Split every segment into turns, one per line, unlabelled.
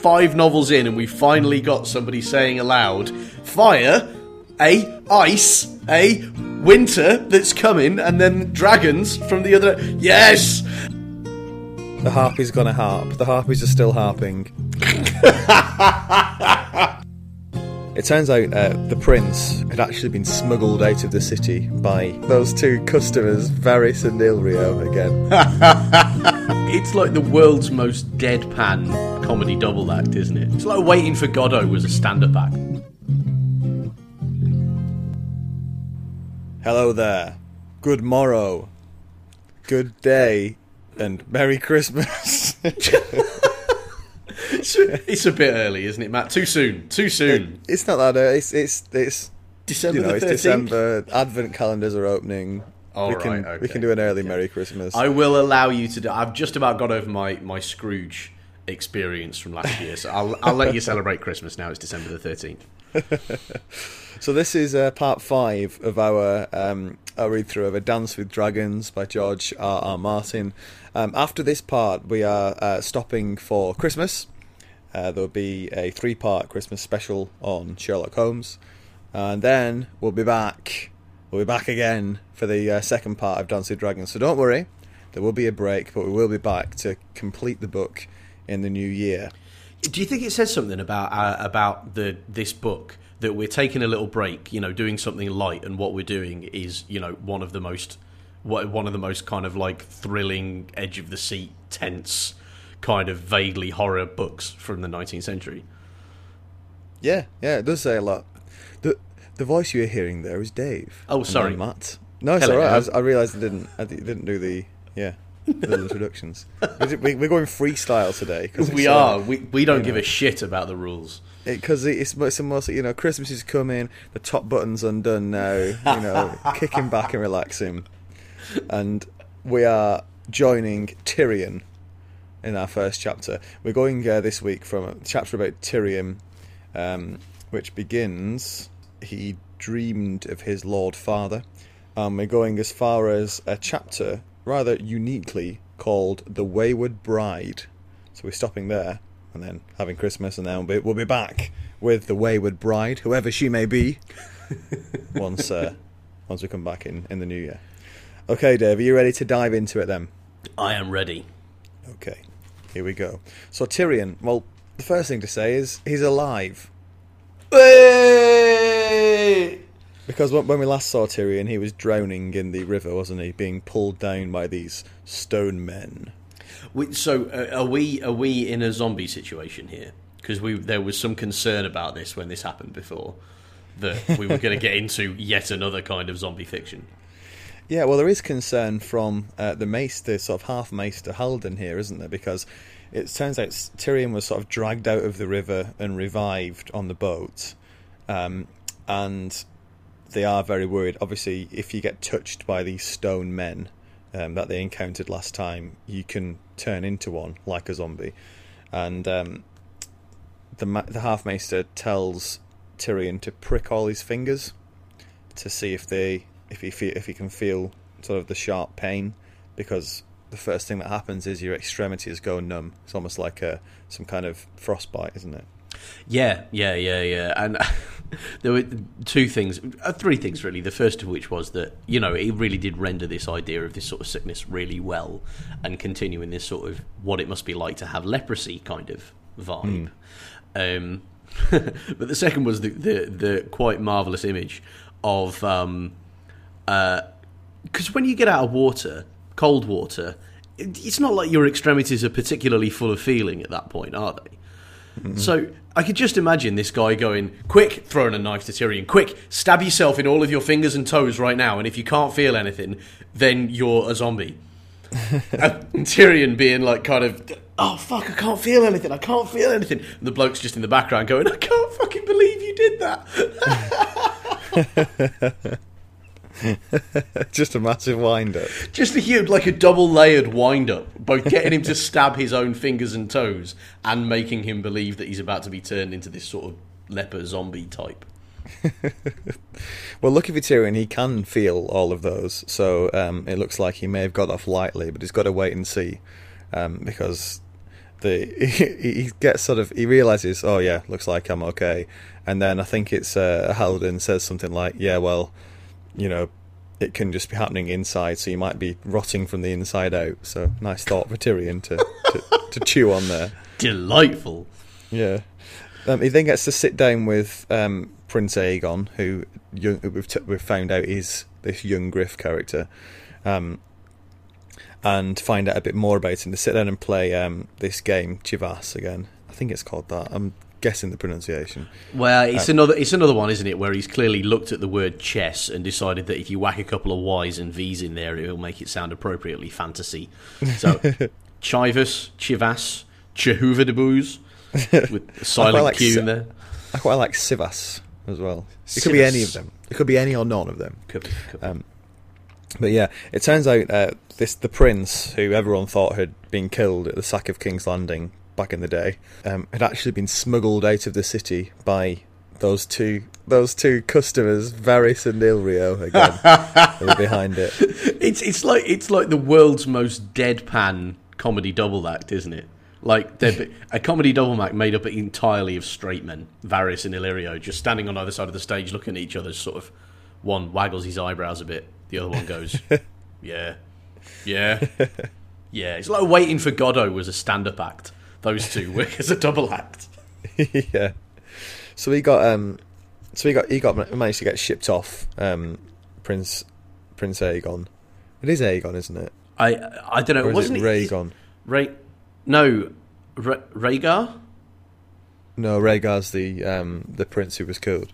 five novels in, and we finally got somebody saying aloud, "Fire, a ice, a winter that's coming, and then dragons from the other." Yes.
The harpy's gonna harp. The harpies are still harping. It turns out uh, the prince had actually been smuggled out of the city by those two customers, Varys and Illyrio, again.
It's like the world's most deadpan comedy double act, isn't it? It's like waiting for Godot was a stand-up act.
Hello there. Good morrow. Good day. And Merry Christmas.
It's, a bit early, isn't it, Matt? Too soon. Too soon.
it's not that early. It's, it's, it's
December
you know,
the
it's
13th.
December. Advent calendars are opening.
All
we can
right,
we can do an early Merry Christmas.
I will allow you to do. I've just about got over my, my Scrooge experience from last year, so I'll I'll let you celebrate Christmas now. It's December the thirteenth.
So this is uh, part five of our um, our read through of A Dance with Dragons by George R. R. Martin. Um, after this part, we are uh, stopping for Christmas. Uh, there'll be a three part Christmas special on Sherlock Holmes, and then we'll be back. We'll be back again for the uh, second part of Dance with Dragons. So don't worry, there will be a break, but we will be back to complete the book in the new year.
Do you think it says something about uh, about the this book that we're taking a little break? You know, doing something light, and what we're doing is you know one of the most one of the most kind of like thrilling, edge of the seat, tense, kind of vaguely horror books from the nineteenth century.
Yeah, yeah, it does say a lot. The the voice you're hearing there is Dave.
Oh, sorry.
Matt. No, it's
Hello.
all right. I, was- I realised I didn't. I didn't do the yeah the introductions. We did- we- We're going freestyle today because
We are. We we don't give a shit about the rules.
because it's it's almost you know Christmas is coming. The top button's undone now. You know, kicking back and relaxing, and we are joining Tyrion in our first chapter. We're going uh, this week from a chapter about Tyrion, um, which begins. He dreamed of his Lord Father. Um, we're going as far as a chapter rather uniquely called The Wayward Bride. So we're stopping there and then having Christmas, and then we'll be, we'll be back with The Wayward Bride, whoever she may be, once uh, once we come back in, in the new year. Okay, Dave, are you ready to dive into it then?
I am ready.
Okay, here we go. So Tyrion, well, the first thing to say is he's alive. Because when when we last saw Tyrion, he was drowning in the river, wasn't he? Being pulled down by these stone men.
We, so uh, are we are we in a zombie situation here? Because we there was some concern about this when this happened before that we were going to get into yet another kind of zombie fiction.
Yeah, well, there is concern from uh, the maester, sort of half maester Haldon here, isn't there? Because it turns out Tyrion was sort of dragged out of the river and revived on the boat, um, and they are very worried. Obviously, if you get touched by these stone men um, that they encountered last time, you can turn into one like a zombie, and um, the the half maester tells Tyrion to prick all his fingers to see if they if he feel, if he can feel sort of the sharp pain because the first thing that happens is your extremities go numb. It's almost like a some kind of frostbite, isn't it?
Yeah, yeah, yeah, yeah. And there were two things, uh, three things really. The first of which was that you know it really did render this idea of this sort of sickness really well, and continue in this sort of what it must be like to have leprosy kind of vibe. Um, but the second was the, the the quite marvelous image of um, because when you get out of water, cold water, it, it's not like your extremities are particularly full of feeling at that point, are they? So I could just imagine this guy going, "Quick, throwing a knife to Tyrion. Quick, stab yourself in all of your fingers and toes right now. And if you can't feel anything, then you're a zombie." and Tyrion being like, kind of, "Oh fuck, I can't feel anything. I can't feel anything." And the bloke's just in the background going, "I can't fucking believe you did that."
Just a massive wind up.
Just a huge, like a double layered wind up, both getting him to stab his own fingers and toes and making him believe that he's about to be turned into this sort of leper zombie type.
Well, lucky for Tyrion, he can feel all of those, so um, it looks like he may have got off lightly, but he's got to wait and see um, because the he, he gets sort of he realizes, oh yeah, looks like I'm okay, and then I think it's uh, Haldon says something like, yeah, well, you know, it can just be happening inside, so you might be rotting from the inside out. So nice thought for Tyrion to to, to chew on there.
Delightful.
Yeah. Um, he then gets to sit down with um, Prince Aegon, who young, we've t- we've found out is this young Griff character, um, and find out a bit more about him. To sit down and play um, this game, Chivas again. I think it's called that. I'm guessing the pronunciation.
Well, it's
Uh,
another it's another one, isn't it? Where he's clearly looked at the word chess and decided that if you whack a couple of Y's and V's in there, it'll make it sound appropriately fantasy. So, Chivas, Chivas, Chehuvadabooz, with a silent
like
Q in there.
I quite like Sivas as well. It could be any of them. It could be any or none of them.
Could be, could be.
Um, But yeah, it turns out uh, this the prince, who everyone thought had been killed at the sack of King's Landing back in the day, um, had actually been smuggled out of the city by those two those two customers, Varys and Illyrio, again, who were behind it.
It's it's like it's like the world's most deadpan comedy double act, isn't it? Like they're- a comedy double act made up entirely of straight men, Varys and Illyrio, just standing on either side of the stage, looking at each other. Sort of, one waggles his eyebrows a bit, the other one goes, "Yeah, yeah, yeah." It's like waiting for Godot was a stand-up act. Those two work as a double act.
yeah. So he got um, so he got he got managed to get shipped off. Um, Prince Prince Aegon. It is Aegon, isn't it?
I I don't know.
Or is
wasn't
it Rhaegon?
Ray? No, Ra- Rhaegar.
No, Rhaegar's the um the prince who was killed.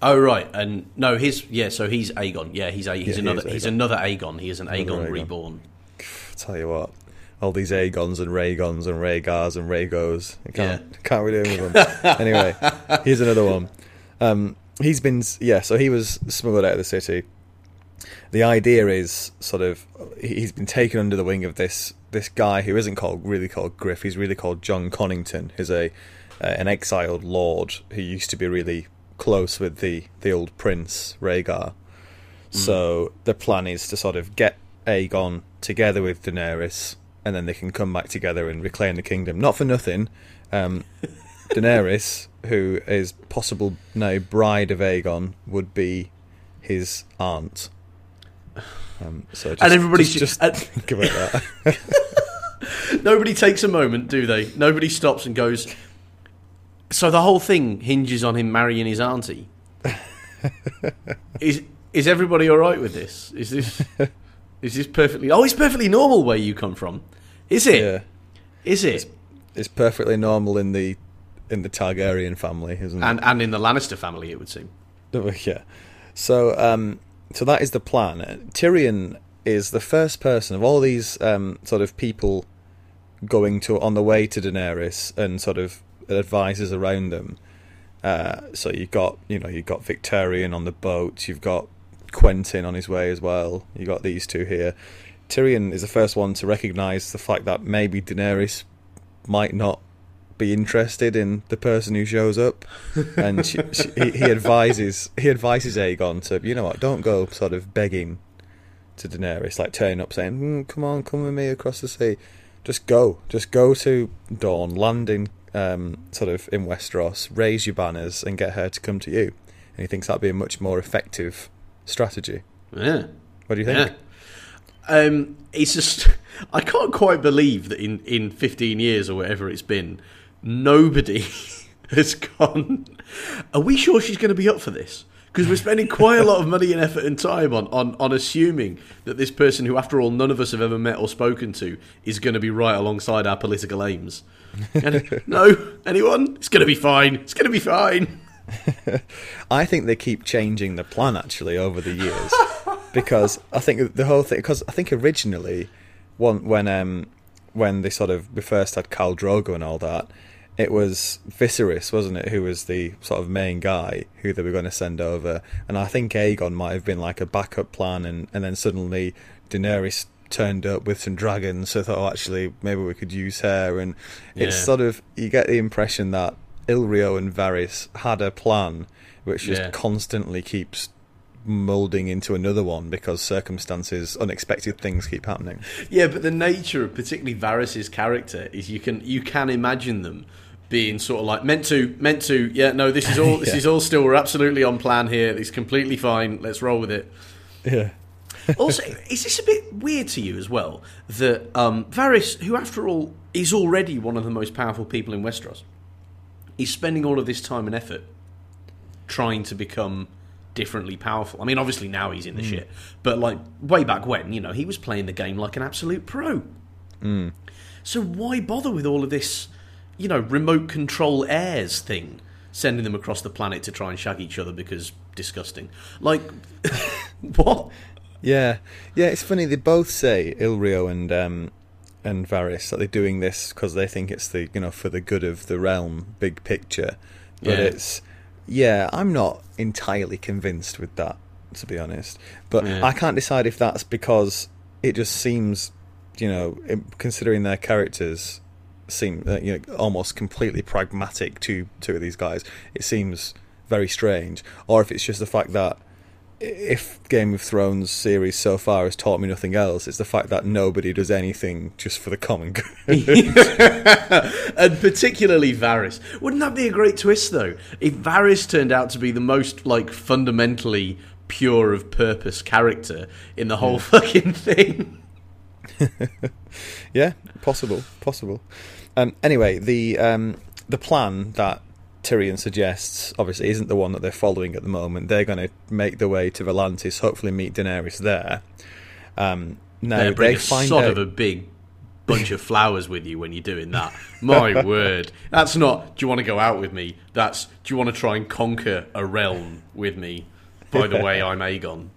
Oh right, and no, his yeah. So he's Aegon. Yeah, he's a, he's
Yeah, he
another
is
he's
Aegon.
another Aegon. He is an Aegon,
Aegon.
reborn.
tell you what, all these Aegons and Rhaegons and Rhaegars and Rhaegos, I can't can't be doing with them. anyway, here's another one. Um, he's been yeah, so he was smuggled out of the city. The idea is sort of he- he's been taken under the wing of this this guy who isn't called really called Griff. He's really called Jon Connington. Who's a uh, an exiled lord who used to be really close with the the old prince Rhaegar. So the plan is to sort of get Aegon together with Daenerys, and then they can come back together and reclaim the kingdom. Not for nothing, um, Daenerys, who is possible now bride of Aegon, would be his aunt. Um, so just,
And everybody's
just,
ju-
just think about that.
Nobody takes a moment, do they? Nobody stops and goes. So the whole thing hinges on him marrying his auntie. is is everybody all right with this? Is this is this perfectly? Oh, it's perfectly normal where you come from. Is it?
yeah,
Is it?
it's perfectly normal in the in the Targaryen family, isn't it?
And and in the Lannister family, it would seem.
yeah. So, um, so that is the plan. Tyrion is the first person of all these um, sort of people going to on the way to Daenerys and sort of advisors around them. Uh, so you've got you know you've got Victarion on the boat. You've got Quentyn on his way as well. You got these two here. Tyrion is the first one to recognise the fact that maybe Daenerys might not be interested in the person who shows up, and she, she, he, he advises he advises Aegon to you know what don't go sort of begging to Daenerys like turning up saying mm, come on come with me across the sea, just go just go to Dorne land in um, sort of in Westeros raise your banners and get her to come to you, and he thinks that'd be a much more effective strategy.
Yeah.
What do you think?
Yeah. Um, it's just I can't quite believe that in in 15 years or whatever it's been, nobody has gone. Are we sure she's going to be up for this? Because we're spending quite a lot of money and effort and time on, on, on assuming that this person, who after all none of us have ever met or spoken to, is going to be right alongside our political aims. And no, anyone? It's going to be fine. It's going to be fine.
I think they keep changing the plan actually over the years. Because I think the whole thing because I think originally one when um when they sort of we first had Khal Drogo and all that it was Viserys wasn't it who was the sort of main guy who they were going to send over. And I think Aegon might have been like a backup plan and and then suddenly Daenerys turned up with some dragons. So I thought oh actually maybe we could use her. And it's sort of you get the impression that Illyrio and Varys had a plan which just
Yeah.
constantly keeps molding into another one because circumstances, unexpected things keep happening.
Yeah, but the nature of particularly Varys's character is you can you can imagine them being sort of like meant to meant to yeah no this is all this
Yeah.
is all still we're absolutely on plan here it's completely fine let's roll with it
Yeah.
also, is this a bit weird to you as well that um, Varys, who after all is already one of the most powerful people in Westeros, is spending all of this time and effort trying to become differently powerful? I mean, obviously now he's in the shit, but like way back when, you know, he was playing the game like an absolute pro. So why bother with all of this, you know, remote control heirs thing? Sending them across the planet to try and shag each other because disgusting. Like, what?
Yeah, yeah. It's funny. They both say Illyrio and um, and Varys that they're doing this because they think it's the you know for the good of the realm, big picture. But
Yeah.
it's yeah. I'm not entirely convinced with that, to be honest. But
Yeah.
I can't decide if that's because it just seems, you know, considering their characters seem uh, you know almost completely pragmatic to two of these guys. It seems very strange, or if it's just the fact that if Game of Thrones series so far has taught me nothing else, it's the fact that nobody does anything just for the common good.
and particularly Varys. Wouldn't that be a great twist, though? If Varys turned out to be the most like fundamentally pure of purpose character in the whole fucking thing.
yeah, possible, possible. Um, anyway, the um, the plan that Tyrion suggests obviously isn't the one that they're following at the moment. They're going to make their way to Volantis, hopefully meet Daenerys there. Um, now
They
they
bring a
find
sod
out.
of a big bunch of flowers with you when you're doing that. My word, that's not. Do you want to go out with me? That's. Do you want to try and conquer a realm with me? By the way, I'm Aegon.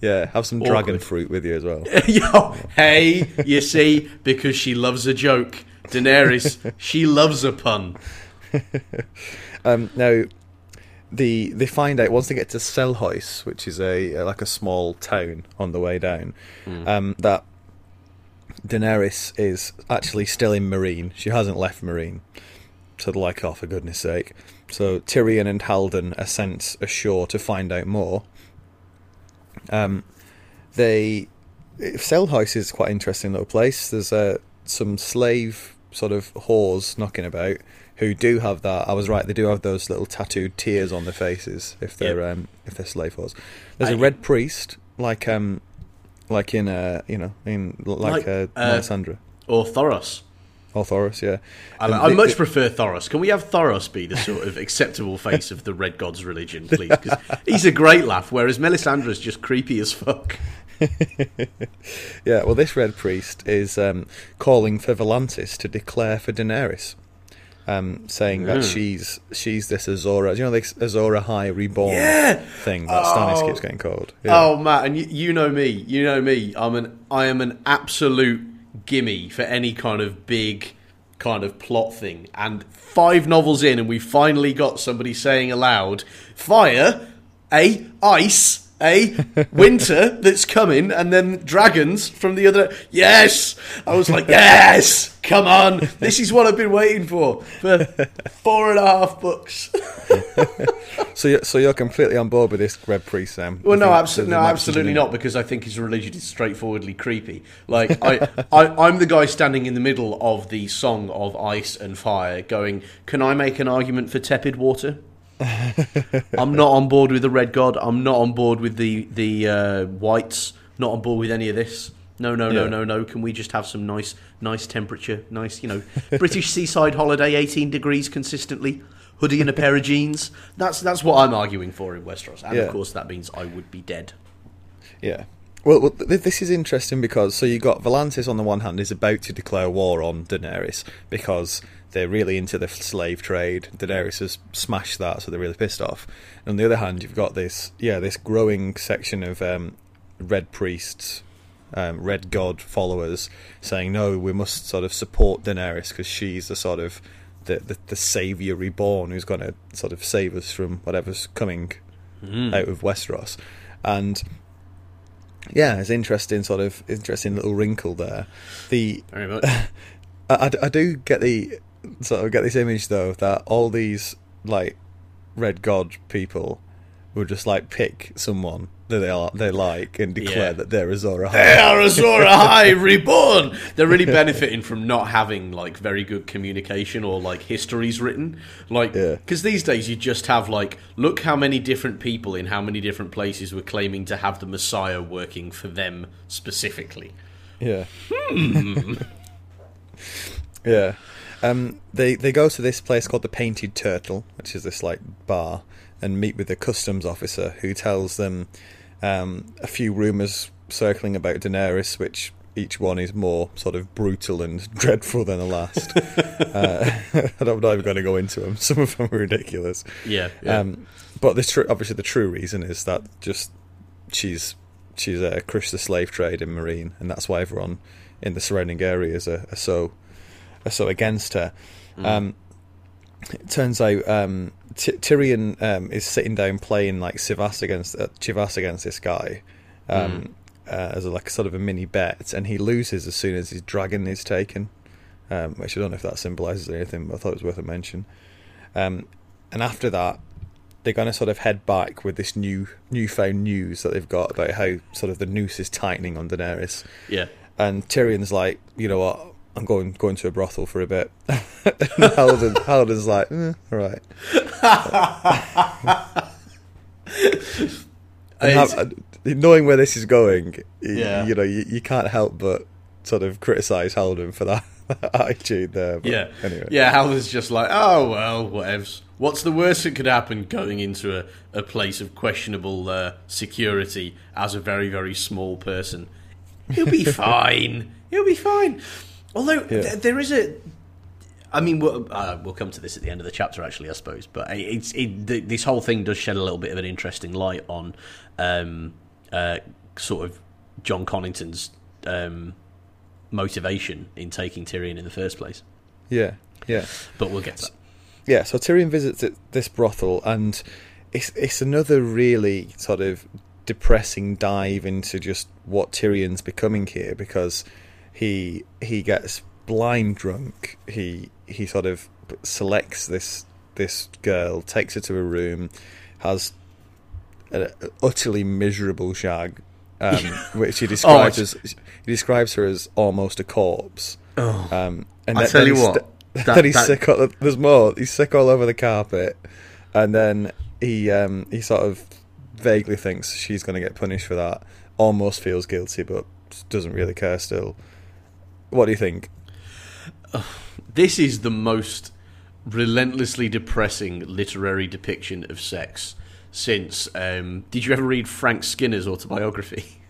yeah, have some dragon fruit with you as well.
Yo, hey, you see, because she loves a joke. Daenerys, she loves a pun.
Um, now, the they find out once they get to Selhorys, which is a like a small town on the way down, um, that Daenerys is actually still in Meereen. She hasn't left Meereen. So they're like, oh, for goodness sake. So Tyrion and Haldon are sent ashore to find out more. Um, they Selhorys is quite an interesting little place. There's uh, some slave sort of whores knocking about who do have that. I was right; they do have those little tattooed tears on their faces if they're
Yep.
um, if they're slave whores. There's a
I-
red priest, like um, like in uh, you know, in like,
Like,
uh,
uh,
Melisandre
Or Thoros.
or Thoros, yeah.
I, I
they-
much
they-
prefer Thoros. Can we have Thoros be the sort of acceptable face of the Red God's religion, please? Because he's a great laugh, whereas Melisandre's just creepy as fuck.
Yeah, well, this red priest is um, calling for Volantis to declare for Daenerys, um, saying that
Mm.
she's she's this Azora, you know, this Azor Ahai reborn
Yeah!
thing that Stannis
Oh.
keeps getting called. Yeah.
Oh, Matt, and you, you know me. You know me. I'm an I am an absolute gimme for any kind of big kind of plot thing. And five novels in, and we finally got somebody saying aloud, "Fire, a ice." A winter that's coming, and then dragons from the other. Yes, I was like, yes, come on, this is what I've been waiting for for four and a half books.
So, you're, so you're completely on board with this red priest, Sam?
Well, no, absolutely, no, absolutely not, because I think his religion is straightforwardly creepy. Like, I, I, I'm the guy standing in the middle of the song of ice and fire, going, "Can I make an argument for tepid water?" I'm not on board with the red god. I'm not on board with the the uh, whites. Not on board with any of this. No, no, no,
Yeah.
no, no. Can we just have some nice, nice temperature? Nice, you know, British seaside holiday, 18 degrees consistently. Hoodie and a pair of jeans. That's that's what I'm arguing for in Westeros, and
Yeah.
of course that means I would be dead.
Yeah. Well, well th- this is interesting because so you got Volantis on the one hand is about to declare war on Daenerys because they're really into the slave trade. Daenerys has smashed that, so they're really pissed off. And on the other hand, you've got this yeah this growing section of um, red priests, um, red god followers saying no, we must sort of support Daenerys because she's the sort of the, the the savior reborn who's going to sort of save us from whatever's coming out of Westeros, and yeah, it's interesting sort of interesting little wrinkle there. The
Very much.
I, I, I do get the sort of get this image though that all these like red god people will just like pick someone that they are, they like and declare
Yeah.
that they're Azor Ahai.
They are Azor Ahai reborn. They're really benefiting from not having like very good communication or like histories written. Like,
Yeah.
because these days you just have like, look how many different people in how many different places were claiming to have the Messiah working for them specifically.
Yeah.
Hmm.
yeah. Um, they they go to this place called the Painted Turtle, which is this like bar, and meet with the customs officer who tells them um, a few rumors circling about Daenerys, which each one is more sort of brutal and dreadful than the last. uh, I'm not even going to go into them. Some of them are ridiculous.
Yeah. yeah.
Um, but the tr- obviously the true reason is that just she's she's uh, crushed the slave trade in Meereen, and that's why everyone in the surrounding areas are, are so are so against her. Um, it turns out um, T- Tyrion um, is sitting down playing like Chivas against uh, Chivas against this guy. Um, uh, as a, like sort of a mini bet, and he loses as soon as his dragon is taken. Um, which I don't know if that symbolises anything, but I thought it was worth a mention. Um, and after that, they're going to sort of head back with this new newfound news that they've got about how sort of the noose is tightening on Daenerys.
yeah.
And Tyrion's like, you know what, I'm going going to a brothel for a bit. Haldon, Haldon's like, eh, all right. Have- knowing where this is going,
Yeah.
you know, you, you can't help but sort of criticise Haldon for that, attitude there.
Yeah.
Anyway.
Yeah, Hal's just like, oh, well, whatevs. What's the worst that could happen going into a, a place of questionable uh, security as a very, very small person? He'll be fine. He'll be fine. Although,
Yeah.
th- there is a. I mean, we'll, uh, we'll come to this at the end of the chapter, actually, I suppose. But it's it, th- this whole thing does shed a little bit of an interesting light on um, uh, sort of Jon Connington's um, motivation in taking Tyrion in the first place.
Yeah. Yeah.
But we'll get to that.
Yeah, so Tyrion visits this brothel, and it's it's another really sort of depressing dive into just what Tyrion's becoming here because he he gets blind drunk. He he sort of selects this this girl, takes her to a room, has an utterly miserable shag, um, which he describes
it's-
as he describes her as almost a corpse.
Oh,
Um, and
I
then-
tell you
he's
what, that-
then he's
that-
sick. All, there's more. He's sick all over the carpet, and then he um, he sort of vaguely thinks she's going to get punished for that. Almost feels guilty, but doesn't really care still. What do you think?
this is the most relentlessly depressing literary depiction of sex since. Um, did you ever read Frank Skinner's autobiography?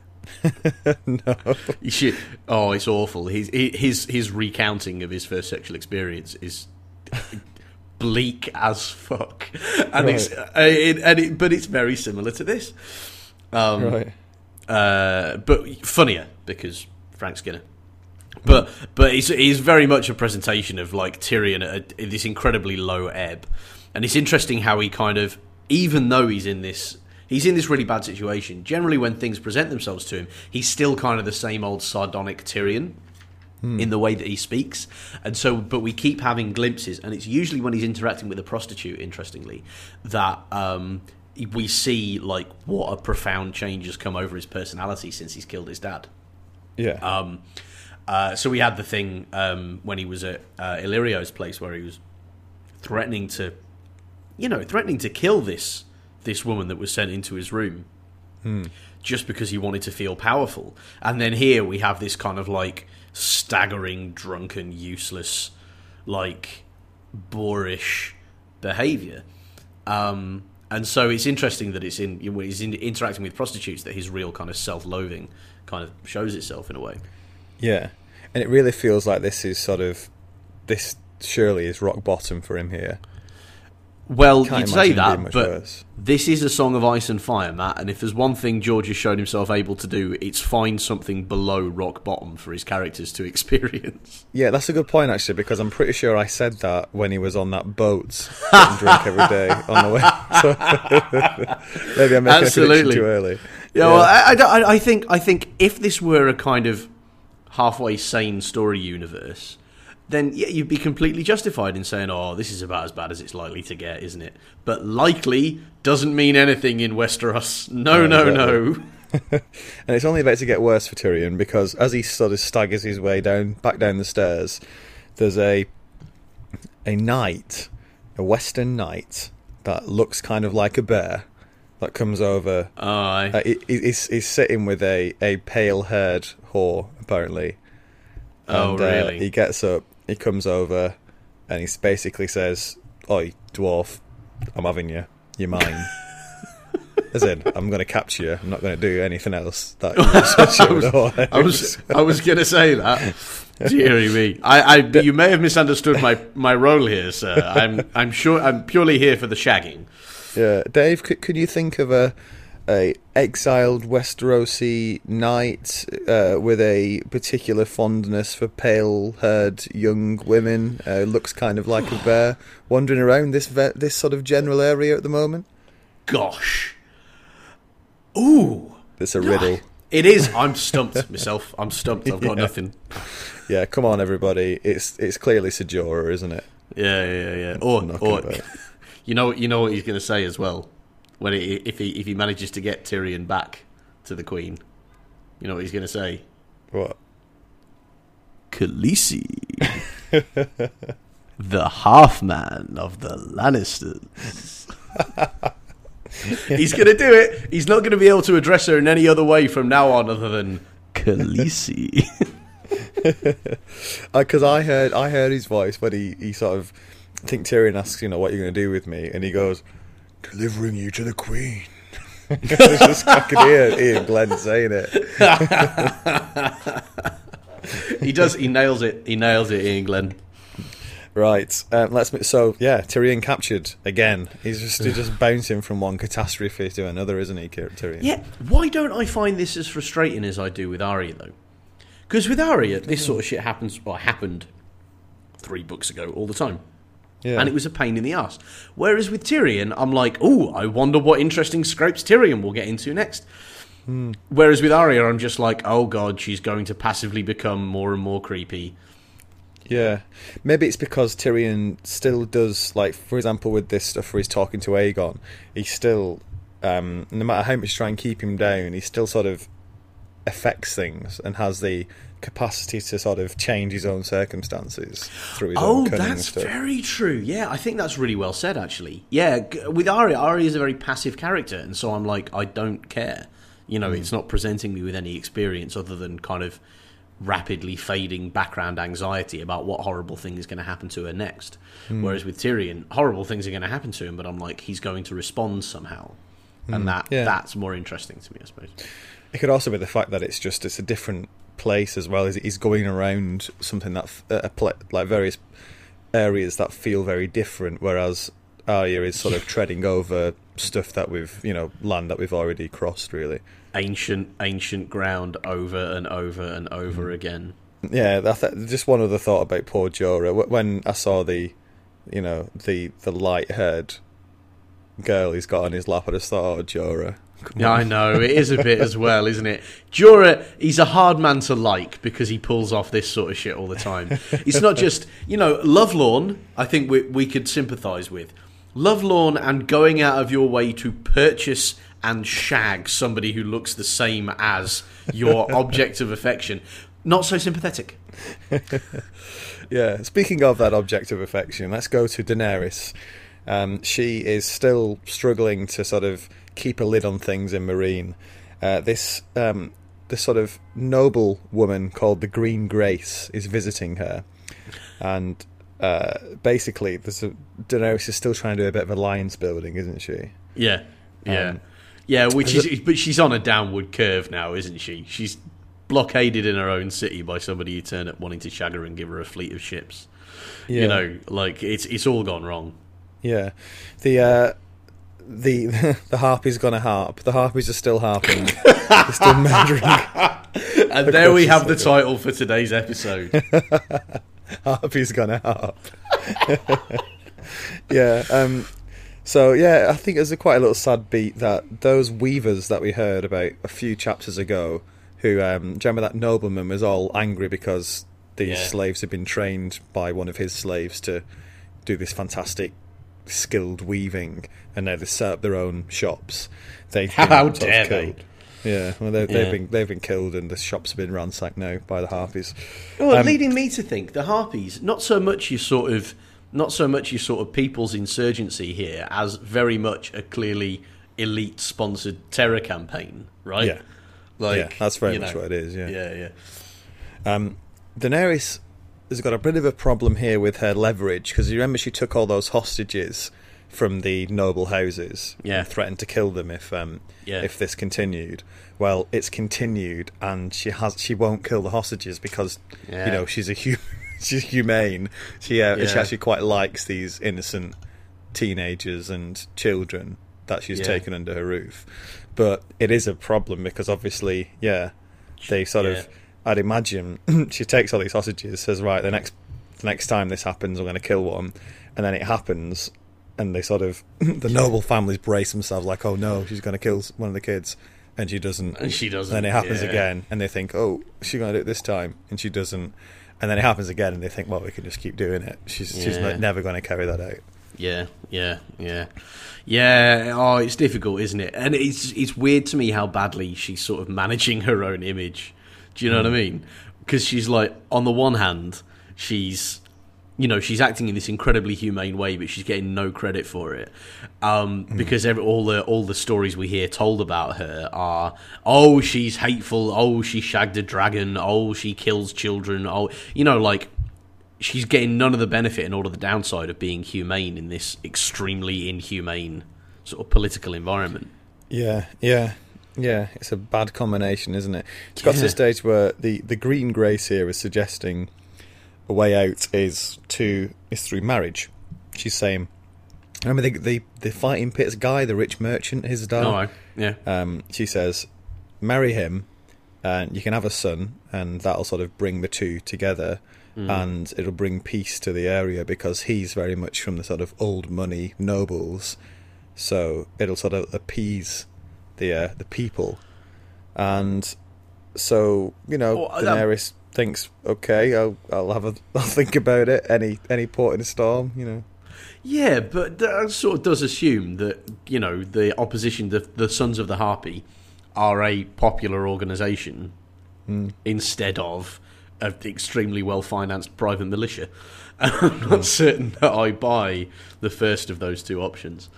no.
You should. Oh, it's awful. His his his recounting of his first sexual experience is bleak as fuck, and it's uh, it, and it, but it's very similar to this. Um,
Right.
uh, but funnier because Frank Skinner. But but it's, it's very much a presentation of like Tyrion at, a, at this incredibly low ebb, and it's interesting how he kind of even though he's in this he's in this really bad situation. Generally, when things present themselves to him, he's still kind of the same old sardonic Tyrion in the way that he speaks. And so, but we keep having glimpses, and it's usually when he's interacting with a prostitute, interestingly, that um, we see like what a profound change has come over his personality since he's killed his dad.
Yeah.
Um, uh, so we had the thing um, when he was at uh, Illyrio's place where he was threatening to, you know, threatening to kill this this woman that was sent into his room just because he wanted to feel powerful. And then here we have this kind of like staggering, drunken, useless, like boorish behavior. Um, and so it's interesting that it's in when he's in, interacting with prostitutes that his real kind of self-loathing kind of shows itself in a way.
yeah. And it really feels like this is sort of this surely is rock bottom for him here.
Well, you'd say
imagine it being
that, but
worse.
this is a song of ice and fire, Matt. And if there's one thing George has shown himself able to do, it's find something below rock bottom for his characters to experience.
Yeah, that's a good point actually, because I'm pretty sure I said that when he was on that boat getting drunk every day on the way. So maybe I'm making a
Absolutely.
prediction too early.
Yeah, well, I, I I, I think I think if this were a kind of halfway sane story universe, then yeah, you'd be completely justified in saying, "Oh, this is about as bad as it's likely to get, isn't it?" But likely doesn't mean anything in Westeros. No, no, no.
and it's only about to get worse for Tyrion because as he sort of staggers his way down back down the stairs, there's a a knight, a western knight that looks kind of like a bear that comes over.
Aye.
Uh, he, he's, he's sitting with a, a pale haired whore apparently.
Oh,
And,
really?
Uh, he gets up, he comes over, and he basically says, "Oi, dwarf, I'm having you. You're mine." As in, I'm going to capture you. I'm not going to do anything else. That would otherwise-
I was I was going to say that. Deary me, I, I you may have misunderstood my, my role here, sir. I'm I'm sure I'm purely here for the shagging.
Yeah, Dave, could, could you think of a a exiled Westerosi knight uh, with a particular fondness for pale-haired young women? Uh, looks kind of like a bear, wandering around this ve- this sort of general area at the moment.
Gosh, ooh,
It's a riddle.
it is. I'm stumped myself. I'm stumped. I've got
Yeah.
nothing.
Yeah, come on, everybody. It's it's clearly Ser Jorah, isn't it?
Yeah, yeah, yeah. Or
not
or you know you know what he's going to say as well when he, if he if he manages to get Tyrion back to the Queen. You know what he's going to say?
What?
Khaleesi, the half man of the Lannisters. He's going to do it. He's not going to be able to address her in any other way from now on other than Khaleesi.
Because Uh, I heard I heard his voice when he, he sort of I think Tyrion asks you know what you're going to do with me, and he goes, "Delivering you to the Queen." it's just I could hear Iain Glen saying it.
he does. He nails it. He nails it, Iain Glen.
Right, um, let's. So yeah, Tyrion captured again. He's just he's just bouncing from one catastrophe to another, isn't he, Tyrion?
Yeah, why don't I find this as frustrating as I do with Arya though? Because with Arya, this sort of shit happens or happened three books ago all the time,
yeah.
and it was a pain in the ass. Whereas with Tyrion, I'm like, oh, I wonder what interesting scrapes Tyrion will get into next. Whereas with Arya, I'm just like, oh god, she's going to passively become more and more creepy.
Yeah, maybe it's because Tyrion still does like, for example, with this stuff where he's talking to Aegon, he still, um, no matter how much you try and keep him down, he still sort of affects things and has the capacity to sort of change his own circumstances through his
Oh,
own cunning
that's
stuff.
very true. Yeah, I think that's really well said, actually. Yeah, with Arya, Arya is a very passive character, and so I'm like, I don't care. You know, it's not presenting me with any experience other than kind of rapidly fading background anxiety about what horrible thing is going to happen to her next.
Hmm.
Whereas with Tyrion, horrible things are going to happen to him, but I'm like, he's going to respond somehow. And that
Hmm. Yeah.
that's more interesting to me, I suppose.
It could also be the fact that it's just it's a different place as well. Is he's going around something that pla like various areas that feel very different, whereas Arya is sort of treading over stuff that we've you know land that we've already crossed. Really,
Ancient, ancient ground over and over and over
Hmm.
again.
yeah. That- just one other thought about poor Jorah. When I saw the, you know, the the light haired girl he's got on his lap, I just thought, oh, Jorah. Come
Yeah,
on."
I know. It is a bit as well, isn't it? Jorah, he's a hard man to like because he pulls off this sort of shit all the time. It's not just, you know, Lovelorn, I think we, we could sympathise with. Lovelorn and going out of your way to purchase and shag somebody who looks the same as your object of affection. Not so sympathetic.
Yeah, speaking of that object of affection, let's go to Daenerys. Um, she is still struggling to sort of keep a lid on things in Meereen. Uh, this um, this sort of noble woman called the Green Grace is visiting her, and uh, basically, there's a, Daenerys is still trying to do a bit of alliance building, isn't she?
Yeah, yeah,
Um,
yeah. Which is, but she's on a downward curve now, isn't she? She's blockaded in her own city by somebody who turned up wanting to shag her and give her a fleet of ships.
Yeah.
You know, like it's it's all gone wrong.
Yeah, the uh, the the harpy's gonna harp. The harpies are still harping. They're still murdering.
And there we have the title for today's episode.
Harpy's gonna harp. yeah. Um. So yeah, I think there's a quite a little sad beat that those weavers that we heard about a few chapters ago, who um, do you remember that nobleman was all angry because these
Yeah.
slaves had been trained by one of his slaves to do this fantastic skilled weaving, and now they set up their own shops. They've been
How dare they.
Yeah, well, they,
Yeah.
they've been they've been killed, and the shops have been ransacked now by the harpies.
Well,
Um,
leading me to think the harpies, not so much your sort of, not so much your sort of people's insurgency here, as very much a clearly elite sponsored terror campaign, right?
Yeah.
like
yeah, that's very much
know,
what it is. Yeah.
Yeah, yeah,
Um, Daenerys has got a bit of a problem here with her leverage because you remember she took all those hostages from the noble houses
Yeah.
and threatened to kill them if um,
Yeah.
if this continued. Well, it's continued, and she has she won't kill the hostages because
Yeah.
you know she's a hu- she's humane. She uh, she actually quite likes these innocent teenagers and children that she's taken under her roof. But it is a problem because obviously, yeah, they sort of. I'd imagine she takes all these hostages, says, "Right, the next the next time this happens, I'm going to kill one," and then it happens, and they sort of the noble families brace themselves, like, "Oh no, she's going to kill one of the kids," and she doesn't.
And she doesn't,
Then it happens
yeah.
again, and they think, "Oh, she's going to do it this time," and she doesn't. And then it happens again, and they think, "Well, we can just keep doing it." She's she's not, never going to carry that out.
yeah, yeah, yeah, yeah. Oh, it's difficult, isn't it? And it's it's weird to me how badly she's sort of managing her own image. Do you know what I mean? Because she's like, on the one hand, she's you know she's acting in this incredibly humane way, but she's getting no credit for it. Um, because every, all the all the stories we hear told about her are oh she's hateful, oh she shagged a dragon, oh she kills children, oh you know like she's getting none of the benefit and all of the downside of being humane in this extremely inhumane sort of political environment.
Yeah, yeah, yeah. It's a bad combination, isn't it? It's got to
Yeah.
the stage where the the green grace here is suggesting a way out is to is through marriage. She's saying, remember the the, the fighting pits guy, the rich merchant, his dad.
Oh, yeah,
Um, she says, marry him, and you can have a son, and that'll sort of bring the two together, and it'll bring peace to the area because he's very much from the sort of old money nobles, so it'll sort of appease the uh, the people, and so you know
that-
Daenerys thinks, okay, I'll I'll have a I'll think about it. Any any port in a storm, you know.
yeah, but that sort of does assume that you know the opposition, the the Sons of the Harpy, are a popular organisation instead of an extremely well financed private militia. I'm not certain that I buy the first of those two options.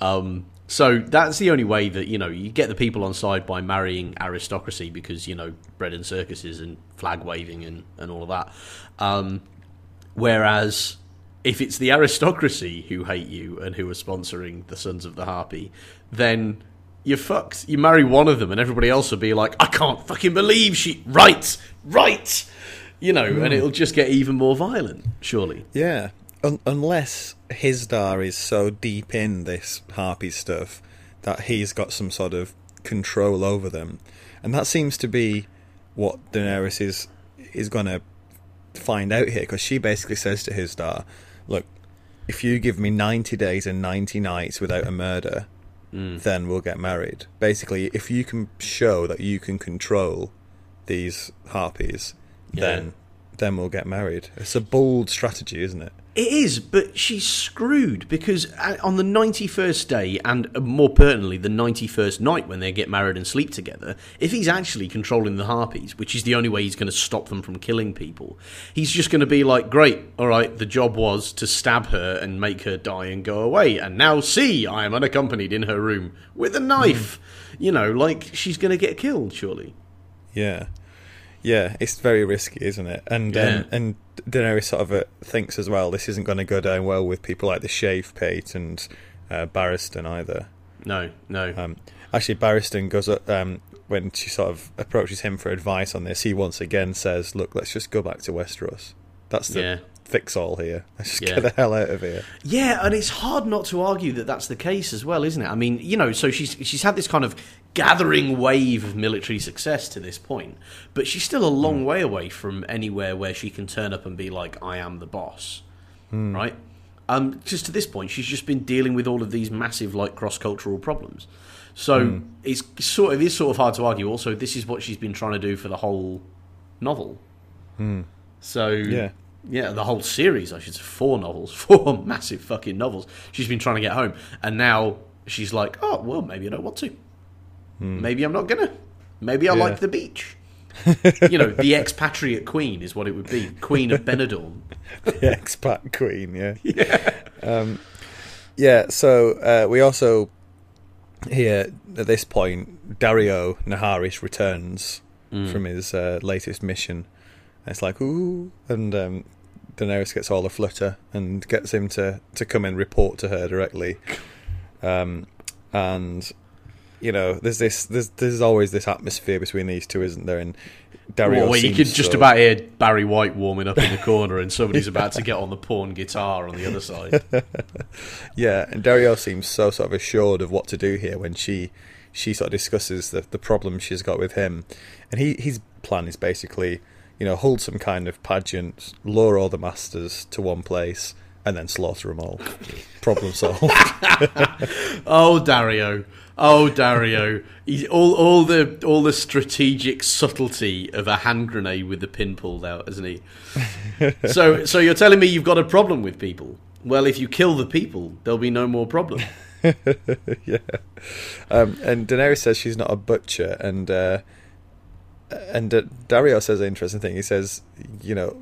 Um, so that's the only way that you know you get the people on side by marrying aristocracy because you know bread and circuses and flag waving and, and all of that. Um, whereas if it's the aristocracy who hate you and who are sponsoring the Sons of the Harpy, then you're fucked. You marry one of them, and everybody else will be like, "I can't fucking believe she right, right," you know, and it'll just get even more violent. Surely,
Yeah, Un- unless Hizdahr is so deep in this harpy stuff that he's got some sort of control over them, and that seems to be what Daenerys is is going to find out here because she basically says to Hizdahr, "Look, if you give me ninety days and ninety nights without a murder." Hmm. Then we'll get married. Basically, if you can show that you can control these harpies,
Yeah.
then then we'll get married. It's a bold strategy, isn't it?
It is, but she's screwed because uh, on the 91st day, and uh, more pertinently, the 91st night when they get married and sleep together, if he's actually controlling the harpies, which is the only way he's going to stop them from killing people, he's just going to be like, great, all right, the job was to stab her and make her die and go away, and now see, I am unaccompanied in her room with a knife. You know, like she's going to get killed, surely.
Yeah, yeah. It's very risky, isn't it? And
Yeah.
um, and Daenerys sort of uh, thinks as well. This isn't going to go down well with people like the Shavepate and uh, Barristan either.
No, no.
Um, actually, Barristan goes up um, when she sort of approaches him for advice on this. He once again says, "Look, let's just go back to Westeros. That's the
Yeah.
fix all here. Let's just
Yeah.
get the hell out of here."
Yeah, and it's hard not to argue that that's the case as well, isn't it? I mean, you know, so she's she's had this kind of gathering wave of military success to this point, but she's still a long way away from anywhere where she can turn up and be like, "I am the boss," hmm. right? Um, just to this point, she's just been dealing with all of these massive, like, cross-cultural problems. So hmm. it's sort of it is sort of hard to argue. Also, this is what she's been trying to do for the whole novel. Hmm. So
Yeah.
yeah, the whole series, I should say, four novels, four massive fucking novels. She's been trying to get home, and now she's like, oh well, maybe I don't want to. Maybe I'm not gonna. Maybe I
Hmm. Yeah.
like the beach. you know, the expatriate queen is what it would be, queen of Benidorm.
the expat queen, yeah. Yeah. Um, yeah, so uh, we also hear at this point Daario Naharis returns from his uh, latest mission. And it's like, ooh, and um, Daenerys gets all a flutter and gets him to, to come and report to her directly. Um, and you know, there's this, there's there's always this atmosphere between these two, isn't there? And Daario,
Well, you could just
so-
about hear Barry White warming up in the corner, and somebody's about to get on the porn guitar on the other side.
Yeah, and Daario seems so sort of assured of what to do here when she she sort of discusses the the problem she's got with him, and he his plan is basically you know hold some kind of pageant, lure all the masters to one place, and then slaughter them all. problem solved.
Oh, Daario. Oh, Daario. He's all, all the all the strategic subtlety of a hand grenade with the pin pulled out, isn't he? so, so you're telling me you've got a problem with people? Well, if you kill the people, there'll be no more problem.
yeah, um, and Daenerys says she's not a butcher, and uh, and uh, Daario says an interesting thing. He says, you know,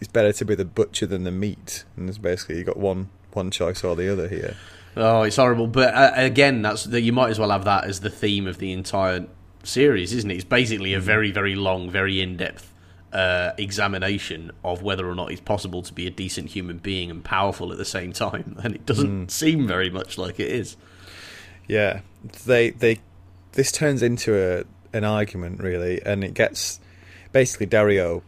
it's better to be the butcher than the meat, and it's basically you got one one choice or the other here.
Oh, it's horrible. But uh, again, that's that. You might as well have that as the theme of the entire series, isn't it? It's basically a very, very long, very in-depth uh, examination of whether or not it's possible to be a decent human being and powerful at the same time, and it doesn't seem very much like it is.
Yeah, they they this turns into a an argument really, and it gets basically Daario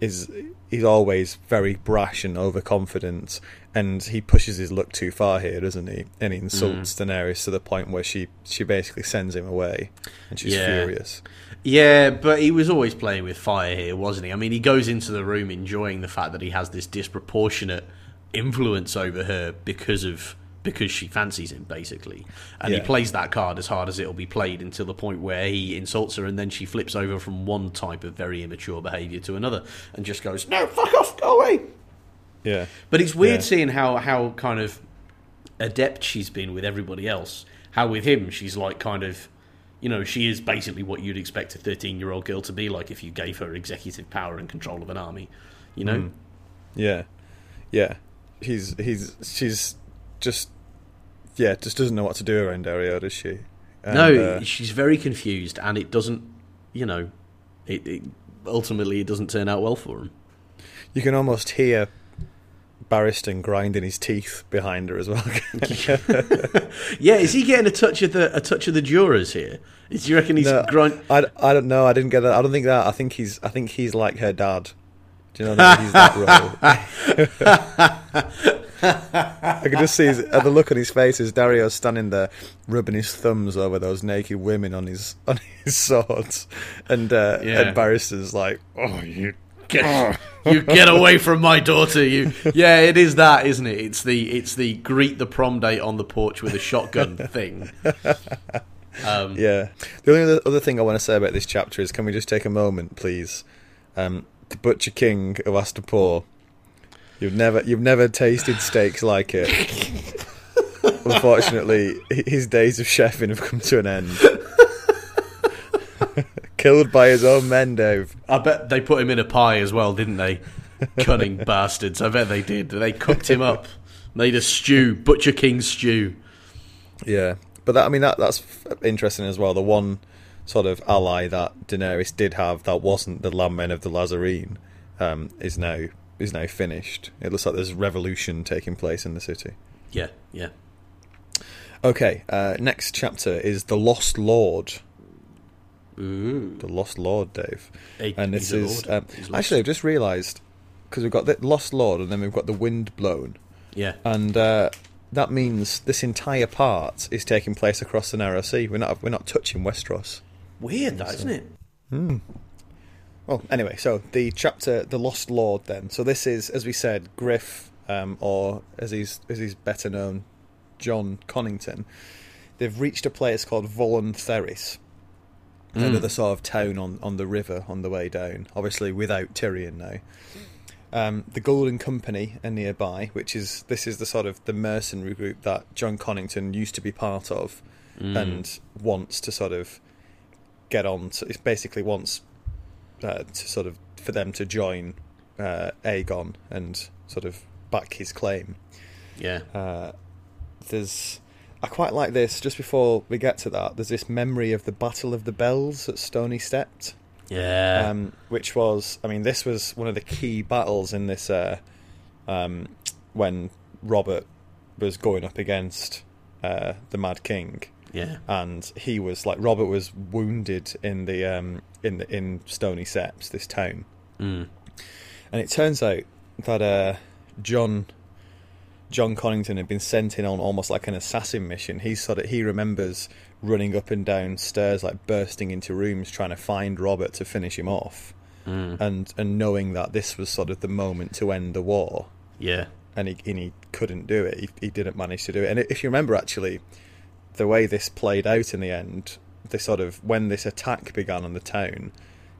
is he's always very brash and overconfident, and he pushes his luck too far here, doesn't he? And he insults mm. Daenerys to the point where she she basically sends him away, and she's
Yeah.
furious.
Yeah, but he was always playing with fire here, wasn't he? I mean, he goes into the room enjoying the fact that he has this disproportionate influence over her because of because she fancies him, basically. And he plays that card as hard as it'll be played until the point where he insults her, and then she flips over from one type of very immature behaviour to another, and just goes, "No, fuck off, go away."
Yeah,
But it's weird
Yeah.
seeing how how kind of adept she's been with everybody else. How with him, she's like kind of, you know, she is basically what you'd expect a thirteen-year-old girl to be like if you gave her executive power and control of an army. You know, hmm.
yeah, yeah. He's he's she's just yeah just doesn't know what to do around Daario, does she? And,
no,
uh,
she's very confused, and it doesn't, you know, it, it ultimately it doesn't turn out well for him.
You can almost hear Barristan grinding his teeth behind her as well.
Yeah, is he getting a touch of the a touch of the Jorahs here? Do you reckon he's
No,
grind?
I, I don't know. I didn't get that. I don't think that. I think he's. I think he's like her dad. Do you know that he's that role? I can just see his, uh, the look on his face as Daario's standing there, rubbing his thumbs over those naked women on his on his swords, and uh,
Yeah.
and Barristan's like, "Oh, you
Get, you get away from my daughter, you. Yeah, it is that, isn't it? It's the it's the greet the prom date on the porch with a shotgun thing. Um,
Yeah. The only other, other thing I want to say about this chapter is, can we just take a moment, please? Um, the Butcher King of Astapor. You've never, you've never tasted steaks like it. Unfortunately, his days of chefing have come to an end. Killed by his own men, Dave.
I bet they put him in a pie as well, didn't they? Cunning bastards. I bet they did. They cooked him up, made a stew, Butcher King stew.
Yeah, but that, I mean that that's interesting as well. The one sort of ally that Daenerys did have that wasn't the landmen of the Lhazareen um, is now is now finished. It looks like there's revolution taking place in the city.
Yeah, yeah.
Okay, uh, next chapter is the Lost Lord.
Ooh.
The Lost Lord, Dave.
He-
And this is um, actually I've just realised because we've got the Lost Lord and then we've got the Wind Blown,
yeah.
and uh, that means this entire part is taking place across the Narrow Sea. We're not we're not touching Westeros.
Weird, that isn't it?
Well, anyway, so the chapter, the Lost Lord. Then, so this is, as we said, Griff, um, or as he's as he's better known, Jon Connington. They've reached a place called Volon Therys, another sort of town on on the river on the way down. Obviously, without Tyrion now. Um, the Golden Company are nearby, which is this is the sort of the mercenary group that Jon Connington used to be part of, and wants to sort of get on. To, it basically wants uh, to sort of for them to join uh, Aegon and sort of back his claim.
Yeah.
Uh, there's I quite like this. Just before we get to that, there's this memory of the Battle of the Bells at Stoney Sept,
yeah.
um, which was, I mean, this was one of the key battles in this uh, um, when Robert was going up against uh, the Mad King,
yeah.
and he was like Robert was wounded in the um, in the, in Stoney Sept, this town,
Mm.
and it turns out that uh, Jon Jon Connington had been sent in on almost like an assassin mission. He sort of he remembers running up and down stairs, like bursting into rooms, trying to find Robert to finish him off,
Mm.
and and knowing that this was sort of the moment to end the war,
Yeah.
and he and he couldn't do it. He, he didn't manage to do it. And if you remember, actually, the way this played out in the end, the sort of when this attack began on the town,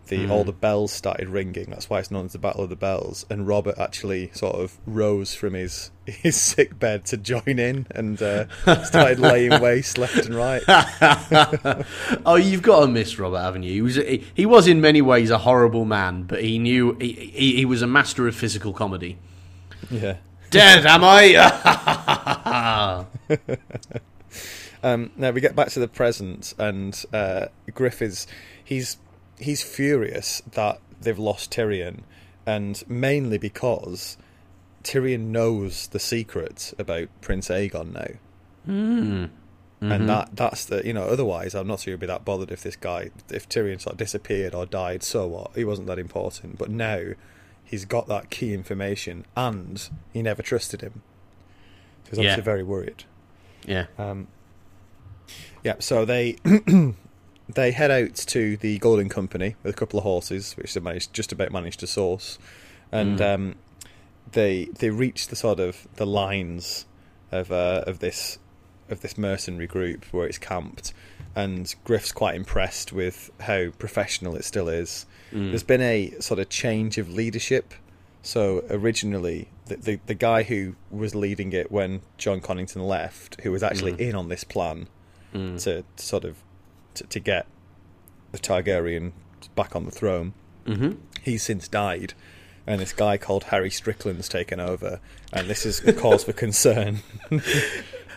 the all the bells started ringing. That's why it's known as the Battle of the Bells. And Robert actually sort of rose from his his sick bed to join in and uh, started laying waste left and right.
oh, you've got to miss Robert, haven't you? He was he, he was in many ways a horrible man, but he knew he, he, he was a master of physical comedy.
Yeah.
Dead, am I?
Um, now we get back to the present, and uh, Griff is he's he's furious that they've lost Tyrion, and mainly because Tyrion knows the secret about Prince Aegon now,
Hmm.
and that that's the you know otherwise I'm not sure you'd be that bothered if this guy if Tyrion sort of disappeared or died. So what? He wasn't that important, but now he's got that key information, and he never trusted him. so He's obviously
Yeah.
very worried.
yeah.
Um, yeah, so they they head out to the Golden Company with a couple of horses, which they managed just about managed to source, and
Mm.
um, they they reach the sort of the lines of uh, of this of this mercenary group where it's camped, and Griff's quite impressed with how professional it still is.
Mm.
There's been a sort of change of leadership. So originally, the, the the guy who was leading it when Jon Connington left, who was actually
Mm.
in on this plan
Mm.
to, to sort of to, to get the Targaryen back on the throne,
Mhm.
he's since died, and this guy called Harry Strickland's taken over, and this is a cause for concern.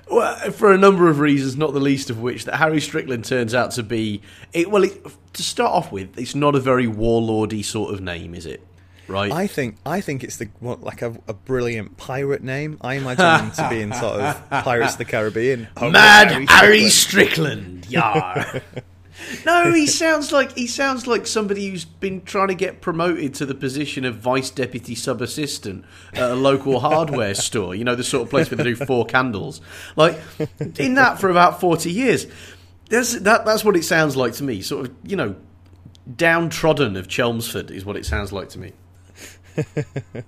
Well, for a number of reasons, not the least of which that Harry Strickland turns out to be. It, well, it, to start off with, it's not a very warlordy sort of name, is it? Right?
I think I think it's the what, like a, a brilliant pirate name. I imagine him to be in sort of Pirates of the Caribbean. Oh,
Mad
Harry
Harry,
Strickland.
Strickland, yar. no, he sounds like he sounds like somebody who's been trying to get promoted to the position of vice deputy sub assistant at a local hardware store. You know, the sort of place where they do four candles. Like in that for about forty years. That's that. That's what it sounds like to me. Sort of, you know, downtrodden of Chelmsford is what it sounds like to me.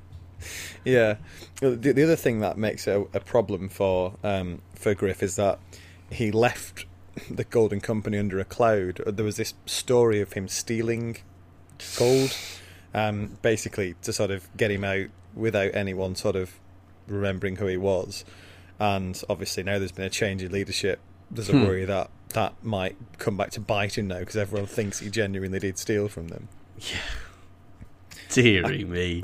Yeah. The, the other thing that makes it a, a problem for um, for Griff is that he left the Golden Company under a cloud. There was this story of him stealing gold, um, basically to sort of get him out without anyone sort of remembering who he was. And obviously now there's been a change in leadership. There's a
Hmm.
worry that that might come back to bite him now because everyone thinks he genuinely did steal from them.
Deary me.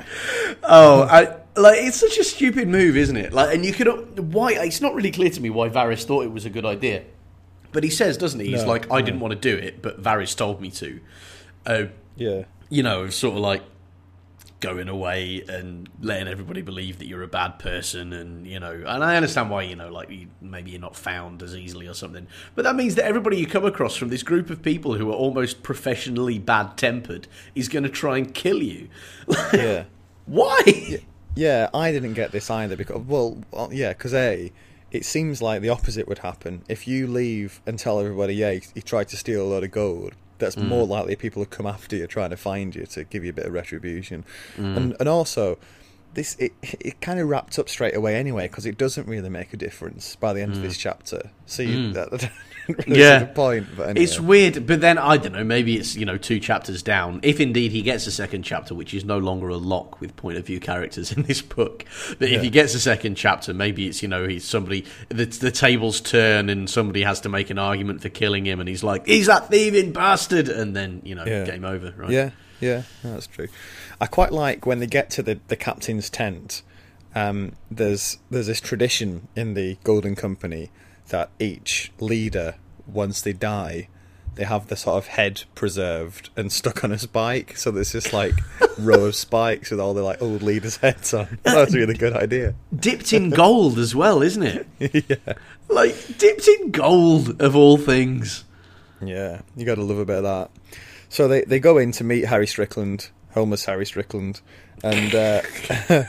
Oh, I, like it's such a stupid move, isn't it? Like, and you could why? It's not really clear to me why Varys thought it was a good idea, but he says, doesn't he? He's
No,
like, I
no.
didn't want to do it, but Varys told me to. Uh,
Yeah.
you know, sort of like going away and letting everybody believe that you're a bad person, and you know, and I understand why you know, like you, maybe you're not found as easily or something, but that means that everybody you come across from this group of people who are almost professionally bad tempered is going to try and kill you.
Yeah.
Why?
Yeah, I didn't get this either because well, yeah, because a, it seems like the opposite would happen if you leave and tell everybody, yeah, he tried to steal a load of gold. That's mm. more likely people will come after you trying to find you to give you a bit of retribution, mm. and and also this it it kind of wrapped up straight away anyway because it doesn't really make a difference by the end of this mm. chapter. So you, mm. that, that really
Yeah.
the point. But anyway.
It's weird, but then I don't know. Maybe it's you know two chapters down. If indeed he gets a second chapter, which is no longer a lock with point of view characters in this book, but if he gets a second chapter, maybe it's you know he's somebody the the tables turn and somebody has to make an argument for killing him, and he's like he's that thieving bastard, and then you know
Yeah.
game over, right?
Yeah, yeah, that's true. I quite like when they get to the, the captain's tent. Um, there's there's this tradition in the Golden Company that each leader, once they die, they have the sort of head preserved and stuck on a spike. So there's this like row of spikes with all the like old leaders' heads on. That's a really good idea.
Dipped in gold as well, isn't it?
yeah,
Like dipped in gold of all things.
yeah, you got to love a bit of that. So they they go in to meet Harry Strickland, homeless Harry Strickland, and. Uh,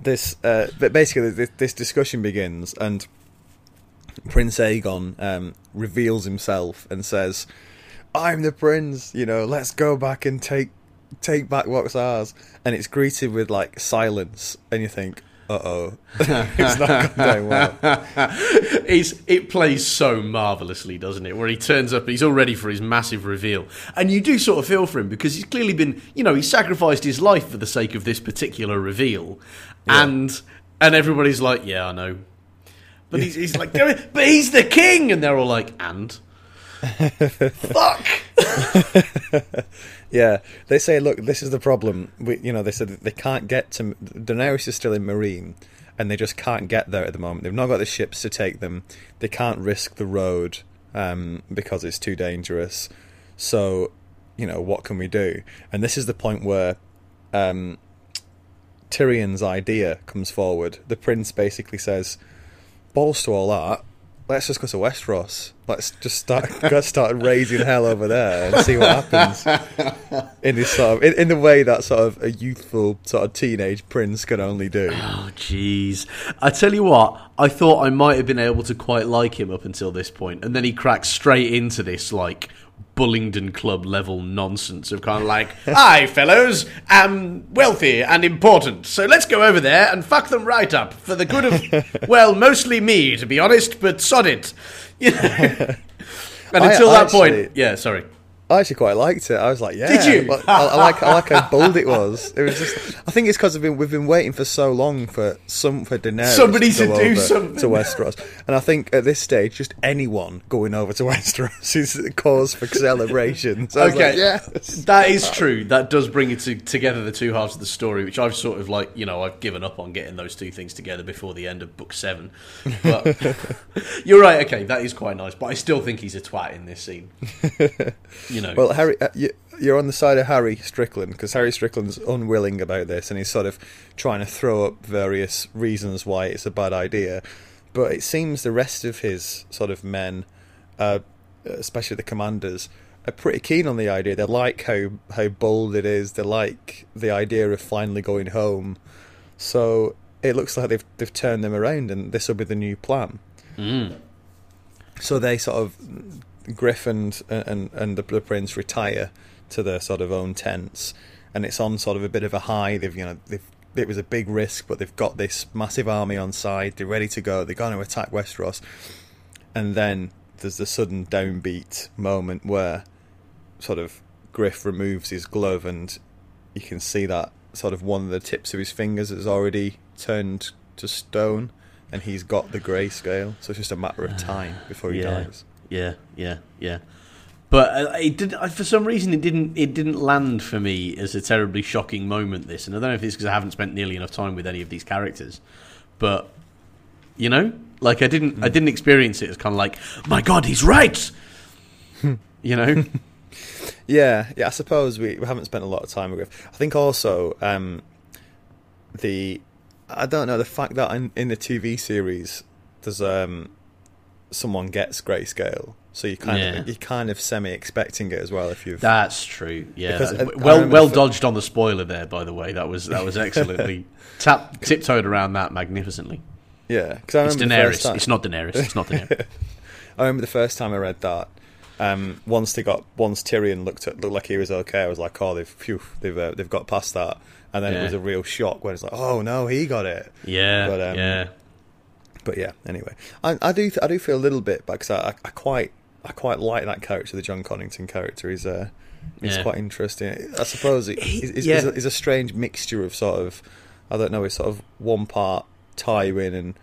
this uh, but basically this, this discussion begins and Prince Aegon um, reveals himself and says, "I'm the prince. You know, let's go back and take take back what's ours." And it's greeted with like silence, and you think, "Uh oh, it's not going well."
It plays so marvelously, doesn't it? Where he turns up, he's all ready for his massive reveal, and you do sort of feel for him because he's clearly been, you know, he sacrificed his life for the sake of this particular reveal, and and everybody's like, yeah, I know, but he's, he's like, but he's the king, and they're all like, and? Fuck,
Yeah, they say, look, this is the problem. We, you know, they said they can't get to Daenerys is still in Meereen, and they just can't get there at the moment. They've not got the ships to take them. They can't risk the road um, because it's too dangerous. So, you know, what can we do? And this is the point where um, Tyrion's idea comes forward. The prince basically says, "Balls to all that." Let's just go to Westeros. Let's just start go start raising hell over there and see what happens in this sort of in, in the way that sort of a youthful sort of teenage prince can only do.
Oh, jeez. I tell you what, I thought I might have been able to quite like him up until this point, and then he cracks straight into this, like, Bullingdon Club level nonsense of kind of like, I, fellows, am wealthy and important, so let's go over there and fuck them right up for the good of, well, mostly me, to be honest, but sod it. You know? and until
I
that
actually-
point, yeah, sorry.
I actually quite liked it. I was like, yeah.
Did you?
I, I like I like how bold it was. It was just. I think it's because we've been we've been waiting for so long for some for Daenerys
Somebody
to, go
to do
over
something.
to Westeros, and I think at this stage, just anyone going over to Westeros is a cause for celebration. So
okay,
like, yeah,
that is true. That does bring it to, together the two halves of the story, which I've sort of like, you know, I've given up on getting those two things together before the end of book seven. But you're right. Okay, that is quite nice, but I still think he's a twat in this scene. You know,
Well, Harry, uh, you, you're on the side of Harry Strickland because Harry Strickland's unwilling about this, and he's sort of trying to throw up various reasons why it's a bad idea. But it seems the rest of his sort of men, uh, especially the commanders, are pretty keen on the idea. They like how how bold it is. They like the idea of finally going home. So it looks like they've they've turned them around, and this will be the new plan.
Mm.
So they sort of Griff and and and the, the prince retire to their sort of own tents, and it's on sort of a bit of a high. They've you know they've it was a big risk, but they've got this massive army on side. They're ready to go. They're going to attack Westeros, and then there's the sudden downbeat moment where sort of Griff removes his glove, and you can see that sort of one of the tips of his fingers has already turned to stone, and he's got the grayscale. So it's just a matter of ah, time before he
yeah,
dies.
Yeah, yeah, yeah. But uh, it did for some reason it didn't it didn't land for me as a terribly shocking moment. This, and I don't know if it's because I haven't spent nearly enough time with any of these characters, but you know, like I didn't I didn't experience it as kind of like my God, he's right. you know,
Yeah, yeah. I suppose we, we haven't spent a lot of time with I think also um, the I don't know the fact that in, in the TV series there's um, someone gets grayscale, so you kind
Yeah.
of you kind of semi expecting it as well if you've
that's true. Yeah,
Because, uh,
well well
the
dodged on the spoiler there. By the way, that was that was excellently tap tiptoed around that magnificently.
yeah. Because I
It's Daenerys.
time,
It's not Daenerys. It's not Daenerys.
I remember the first time I read that. Um, once they got once Tyrion looked at looked like he was okay, I was like, oh, they've phew, they've uh, they've got past that, and then
Yeah.
it was a real shock when it's like, oh no, he got it.
Yeah,
But, um,
yeah.
But yeah, anyway, I, I do I do feel a little bit because I, I, I quite I quite like that character, the Jon Connington character. He's uh, he's
Yeah.
quite interesting. I suppose he,
He-
he's, he's,
yeah.
he's, a, he's a strange mixture of sort of I don't know, it's sort of one part Tywin and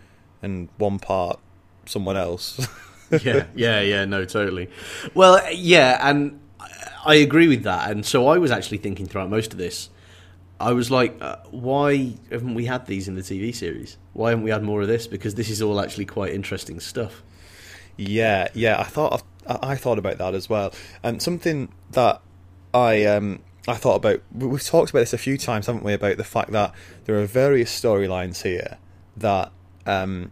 and one part someone else.
yeah, yeah, yeah, no, totally. Well, yeah, and I agree with that. And so I was actually thinking throughout most of this, I was like, uh, why haven't we had these in the TV series? Why haven't we had more of this? Because this is all actually quite interesting stuff.
Yeah, yeah. I thought I thought about that as well, and something that I um I thought about. we- We've talked about this a few times, haven't we? About the fact that there are various storylines here that um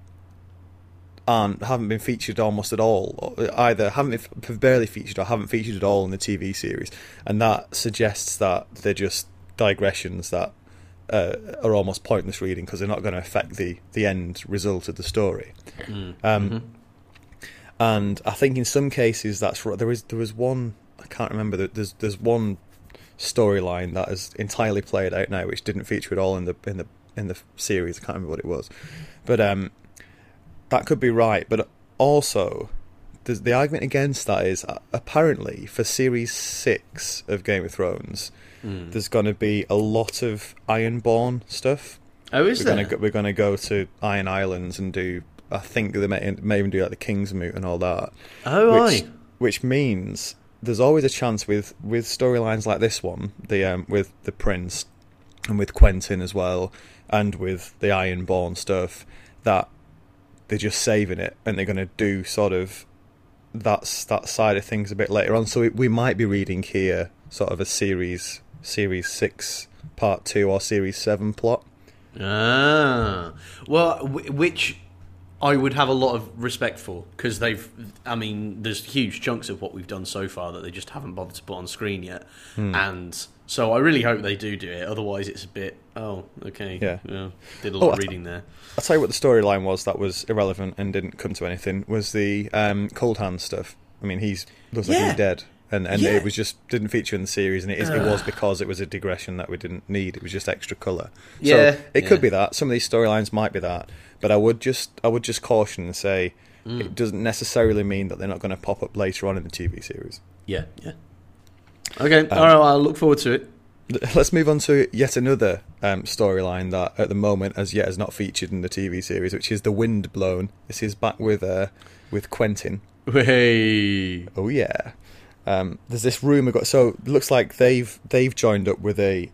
aren't haven't been featured almost at all, either haven't barely featured or haven't featured at all in the TV series, and that suggests that they're just digressions that. Uh, are almost pointless reading because they're not going to affect the, the end result of the story. Um, and I think in some cases that's right. There is there was one I can't remember. there- There's there's one storyline that is entirely played out now, which didn't feature at all in the in the in the series. I can't remember what it was, but um, that could be right. But also, the argument against that is uh, apparently for series six of Game of Thrones,
Hmm.
there's going to be a lot of Ironborn stuff
Oh, is
we're
there?
gonna go, we're gonna go to Iron Islands and do. I think they may, may even do like the King's Moot and all that.
oh,
which,
aye.
which means there's always a chance with with storylines like this one, the um, with the Prince and with Quentyn as well, and with the Ironborn stuff, that they're just saving it and they're going to do sort of that's that side of things a bit later on. So we, we might be reading here sort of a series series six part two or series seven plot.
Ah, well, w- which I would have a lot of respect for because they've. I mean, there's huge chunks of what we've done so far that they just haven't bothered to put on screen yet,
Hmm.
and so I really hope they do do it. Otherwise, it's a bit. Oh, okay.
Yeah.
did a
Oh,
lot
I
of reading there.
I'll tell you what the storyline was that was irrelevant and didn't come to anything was the um, cold hand stuff. I mean, he's looks like he's dead, and and
Yeah.
it was just didn't feature in the series, and it, is, it was because it was a digression that we didn't need. It was just extra color.
Yeah,
so it could be that some of these storylines might be that, but I would just I would just caution and say
Mm.
it doesn't necessarily mean that they're not going to pop up later on in the TV series.
Yeah, yeah. Okay,
Um,
all right. Well, I'll look forward to it.
Let's move on to yet another um, storyline that, at the moment, as yet has not featured in the TV series, which is the Wind Blown. This is back with uh, with Quentyn.
Hey.
Oh yeah. Um, there's this rumor got so it looks like they've they've joined up with a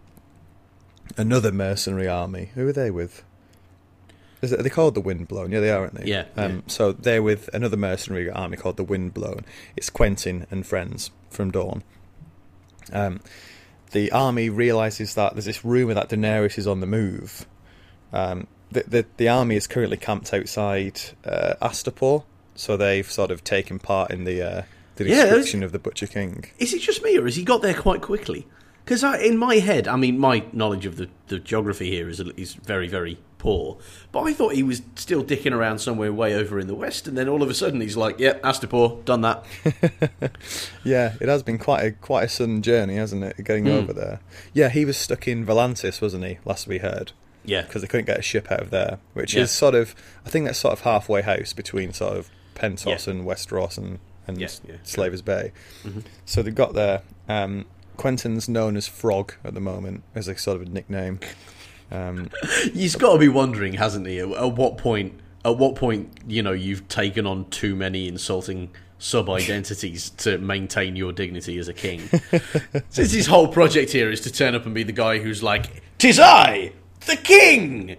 another mercenary army. Who are they with? Is it, are they called the Windblown? Yeah, they are, aren't they?
Yeah,
Um,
yeah.
So they're with another mercenary army called the Windblown. It's Quentyn and friends from Dorne. Um, the army realizes that there's this rumor that Daenerys is on the move. Um, the, the the army is currently camped outside uh, Astapor, so they've sort of taken part in the uh, the
Yeah,
destruction of the Butcher King.
Is it just me, or has he got there quite quickly? Because in my head, I mean, my knowledge of the, the geography here is is very very poor. But I thought he was still dicking around somewhere way over in the west, and then all of a sudden he's like, "Yep, Astapor, done that."
Yeah, it has been quite a quite a sudden journey, hasn't it? Getting
Hmm.
over there. Yeah, he was stuck in Volantis, wasn't he? Last we heard,
Yeah,
because they couldn't get a ship out of there, which
Yeah.
is sort of I think that's sort of halfway house between sort of Pentos
Yeah.
and Westeros and and
Yeah, yeah.
Slavers Bay.
Mhm.
So they got there. Um, Quentyn's known as Frog at the moment as a sort of a nickname. Um,
he's got to be wondering, hasn't he? At, at what point? At what point, you know, you've taken on too many insulting sub identities to maintain your dignity as a king. Since his whole project here is to turn up and be the guy who's like, "Tis I, the king,"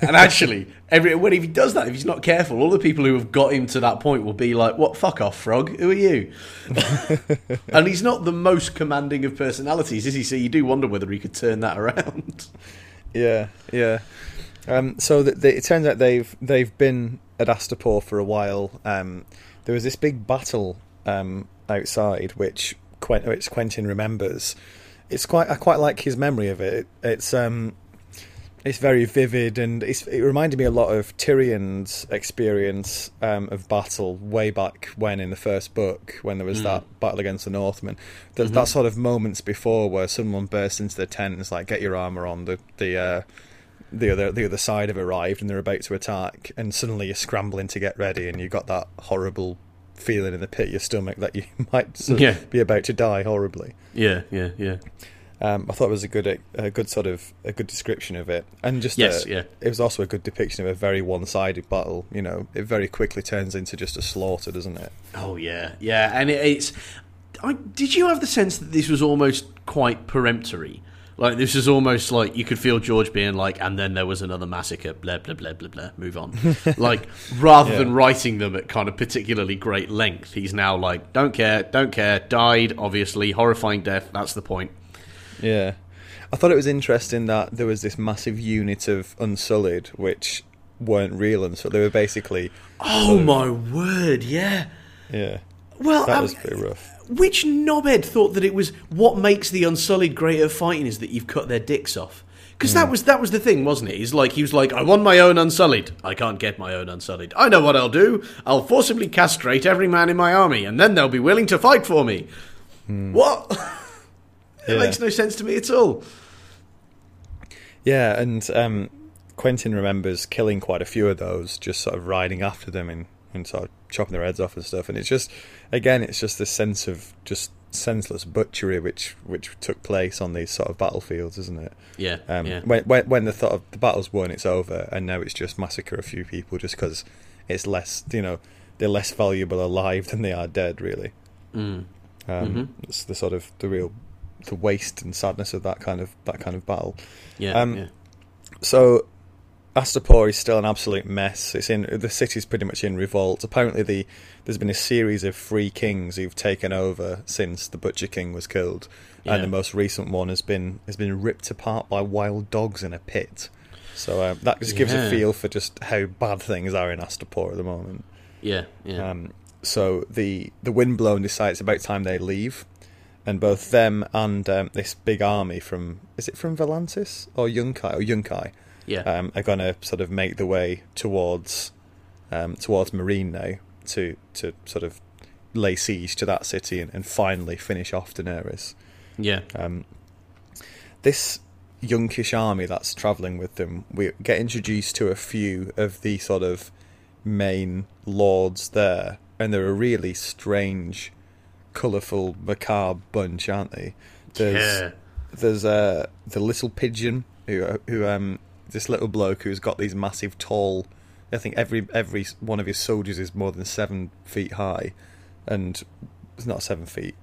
and actually, every when if he does that, if he's not careful, all the people who have got him to that point will be like, "What? Fuck off, frog. Who are you?" and he's not the most commanding of personalities, is he? So you do wonder whether he could turn that around.
Yeah, yeah. Um, so th they, it turns out they've they've been at Astapor for a while. Um, there was this big battle um, outside, which, Quen- which Quentyn remembers. It's quite I quite like his memory of it. It's um, it's very vivid, and it's, it reminded me a lot of Tyrion's experience um, of battle way back when in the first book, when there was that battle against the Northmen. There's that sort of moments before where someone bursts into the tent and is like, "Get your armor on." The the uh, the other the other side have arrived and they're about to attack, and suddenly you're scrambling to get ready, and you've got that horrible feeling in the pit of your stomach that you might
Yeah.
be about to die horribly.
Yeah, yeah, yeah.
Um, I thought it was a good, a good sort of a good description of it, and just
Yes,
a-
yeah.
it was also a good depiction of a very one-sided battle. You know, it very quickly turns into just a slaughter, doesn't it?
Oh yeah, yeah, and it, it's. I, did you have the sense that this was almost quite peremptory? Like this was almost like you could feel George being like, and then there was another massacre. Blah blah blah blah blah. Move on. like rather
Yeah.
than writing them at kind of particularly great length, he's now like, don't care, don't care. Died, obviously, horrifying death. That's the point.
Yeah, I thought it was interesting that there was this massive unit of Unsullied which weren't real, and so they were basically
Oh my word! Yeah.
yeah.
Well,
That
um,
was pretty rough.
Which knobhead thought that it was what makes the Unsullied great at fighting is that you've cut their dicks off? Because that was that was the thing, wasn't it? He's like he was like, I want my own Unsullied. I can't get my own Unsullied. I know what I'll do. I'll forcibly castrate every man in my army, and then they'll be willing to fight for me. What? it
Yeah.
makes no sense to me at all.
Yeah, and um, Quentyn remembers killing quite a few of those, just sort of riding after them and, and sort of chopping their heads off and stuff. And it's just, again, it's just this sense of just senseless butchery which which took place on these sort of battlefields, isn't it?
Yeah,
Um,
yeah,
When when when the thought of the battle's won, it's over, and now it's just massacre a few people just because it's less, you know, they're less valuable alive than they are dead, really.
Mm.
Um,
Mhm.
It's the sort of the real the waste and sadness of that kind of that kind of battle.
yeah,
um,
yeah.
So Astapor is still an absolute mess. It's in the city's pretty much in revolt. Apparently, the there's been a series of free kings who've taken over since the Butcher King was killed,
Yeah.
and the most recent one has been has been ripped apart by wild dogs in a pit. So uh, that just gives
Yeah.
a feel for just how bad things are in Astapor at the moment.
yeah, yeah.
Um, so the the windblown decide it's about time they leave, and both them and um, this big army from is it from Volantis or Yunkai or Yunkai
yeah.
um, are going to sort of make the way towards um, towards Meereen now to to sort of lay siege to that city and, and finally finish off Daenerys.
yeah.
Um, this Yunkish army that's travelling with them, we get introduced to a few of the sort of main lords there, and they're a really strange, colourful, macabre bunch, aren't they? There's
yeah.
there's uh, the little pigeon who who um this little bloke who's got these massive tall. I think every every one of his soldiers is more than seven feet high, and it's not seven feet.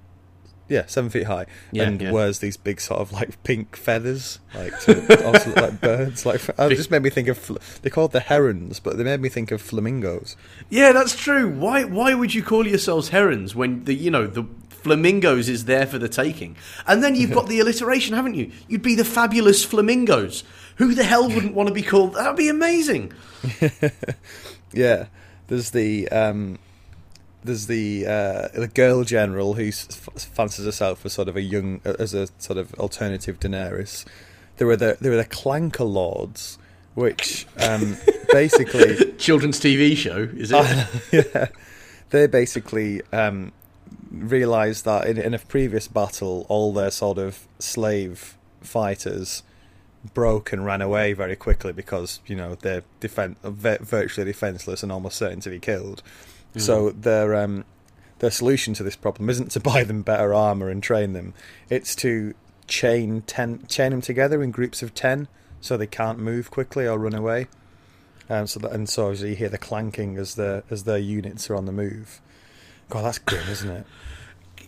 Yeah, seven feet high,
Yeah,
and
yeah.
wears these big sort of like pink feathers, like to also look like birds. Like it just made me think of fl- they called the herons, but they made me think of flamingos.
Yeah, that's true. Why why would you call yourselves herons when the you know the flamingos is there for the taking? And then you've got the alliteration, haven't you? You'd be the fabulous flamingos. Who the hell wouldn't want to be called? That'd be amazing.
Yeah, there's the um, there's the uh, the girl general who s- f- fancies herself as sort of a young as a sort of alternative Daenerys. There were the there were the Clanker Lords, which um, basically
Children's TV show, is it?
yeah, they basically um, realised that in, in a previous battle, all their sort of slave fighters broke and ran away very quickly because you know they're defen- vi- virtually defenseless and almost certain to be killed. So their um, their solution to this problem isn't to buy them better armor and train them; it's to chain ten chain them together in groups of ten so they can't move quickly or run away. Um, so that, and so as you hear the clanking as the as their units are on the move. God, that's grim, isn't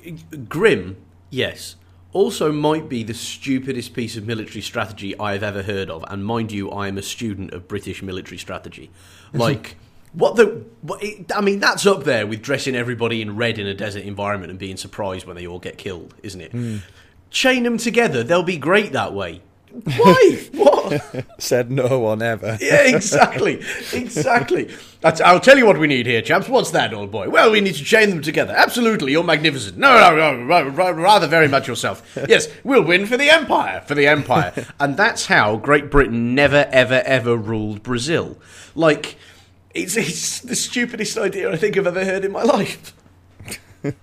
it?
Grim, yes. Also, might be the stupidest piece of military strategy I have ever heard of. And mind you, I am a student of British military strategy. Like, what the? What it, I mean, that's up there with dressing everybody in red in a desert environment and being surprised when they all get killed, isn't it? Hmm. Chain them together; they'll be great that way. Why? what?
Said no one ever.
Yeah, exactly, exactly. That's, I'll tell you what we need here, chaps. What's that, old boy? Well, we need to chain them together. Absolutely, you're magnificent. No, no, no, ra- rather very much yourself. Yes, we'll win for the empire, for the empire, and that's how Great Britain never, ever, ever ruled Brazil. Like, it's it's the stupidest idea I think I've ever heard in my life.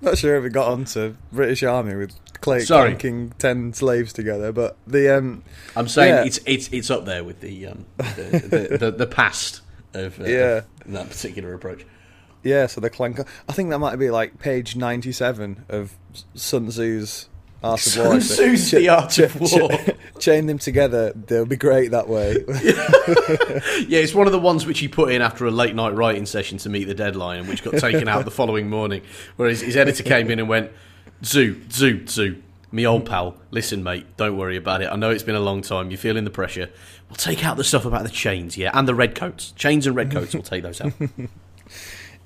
Not sure if it got onto British Army with Clay
Sorry.
clanking ten slaves together, but the um,
I'm saying
Yeah.
it's it's it's up there with the um the the, the, the past of uh,
Yeah.
that particular approach.
yeah, so the clank. I think that might be like page ninety-seven of Sun Tzu's Art of War.
The Art of War.
chain them together; they'll be great that way.
Yeah, it's one of the ones which he put in after a late night writing session to meet the deadline, and which got taken out the following morning. Where his, his editor came in and went, "Zoo, zoo, zoo, me old pal. Listen, mate, don't worry about it. I know it's been a long time. You're feeling the pressure. We'll take out the stuff about the chains, yeah, and the red coats. Chains and red coats. We'll take those out.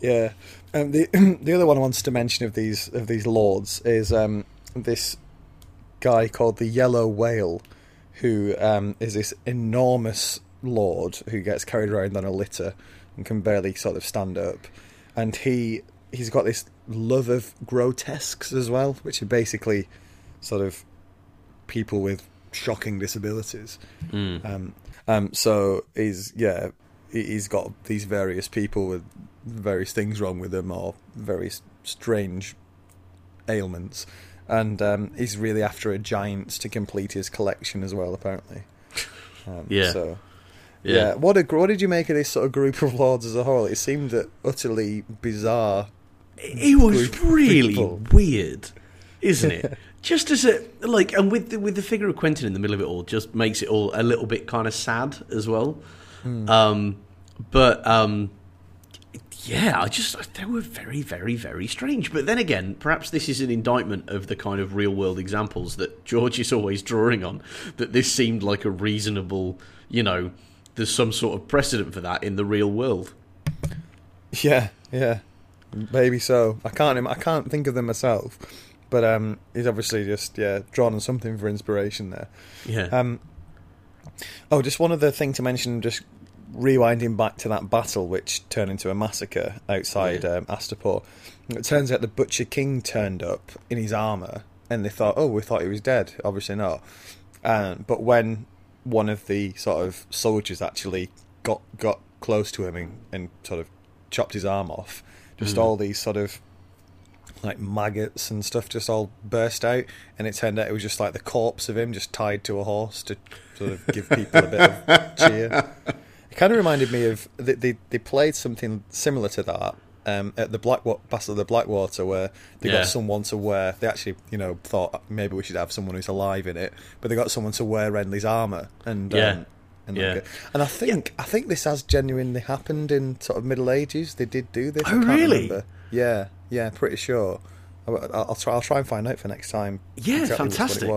Yeah. Um, the the other one I wanted to mention of these of these lords is um, this guy called the Yellow Whale, who um, is this enormous lord who gets carried around on a litter and can barely sort of stand up, and he he's got this love of grotesques as well, which are basically sort of people with shocking disabilities. Um, um, so he's yeah, he- he's got these various people with various things wrong with them or very s- strange ailments, and um, he's really after a giant to complete his collection as well. Apparently, um,
Yeah.
So
Yeah.
yeah, what a what did you make of this sort of group of lords as a whole? It seemed utterly bizarre.
It was really
people.
weird, isn't it? just as a like, and with the, with the figure of Quentyn in the middle of it all, just makes it all a little bit kind of sad as well. Um, but um, yeah, I just they were very, very, very strange. But then again, perhaps this is an indictment of the kind of real world examples that George is always drawing on. That this seemed like a reasonable, you know, there's some sort of precedent for that in the real world.
Yeah, yeah, maybe so. I can't, I can't think of them myself, but um, he's obviously just yeah drawn on something for inspiration there.
Yeah.
Um, oh, just one other thing to mention, just rewinding back to that battle which turned into a massacre outside
Yeah.
um, Astapor. It turns out the Butcher King turned up in his armour, and they thought, oh, we thought he was dead. Obviously not. Um, but when one of the sort of soldiers actually got got close to him and, and sort of chopped his arm off, just all these sort of like maggots and stuff just all burst out, and it turned out it was just like the corpse of him just tied to a horse to sort of give people a bit of cheer. It kind of reminded me of they they, they played something similar to that. Um, at the Black Battle of the Blackwater, where they
Yeah.
got someone to wear, they actually, you know, thought maybe we should have someone who's alive in it, but they got someone to wear Renly's armor, and
Yeah.
um, and,
Yeah.
and I think I think this has genuinely happened in sort of Middle Ages. They did do this. I
Oh, really?
remember. Yeah, yeah, pretty sure. I'll, I'll try. I'll try and find out for next time.
Yeah,
exactly
fantastic.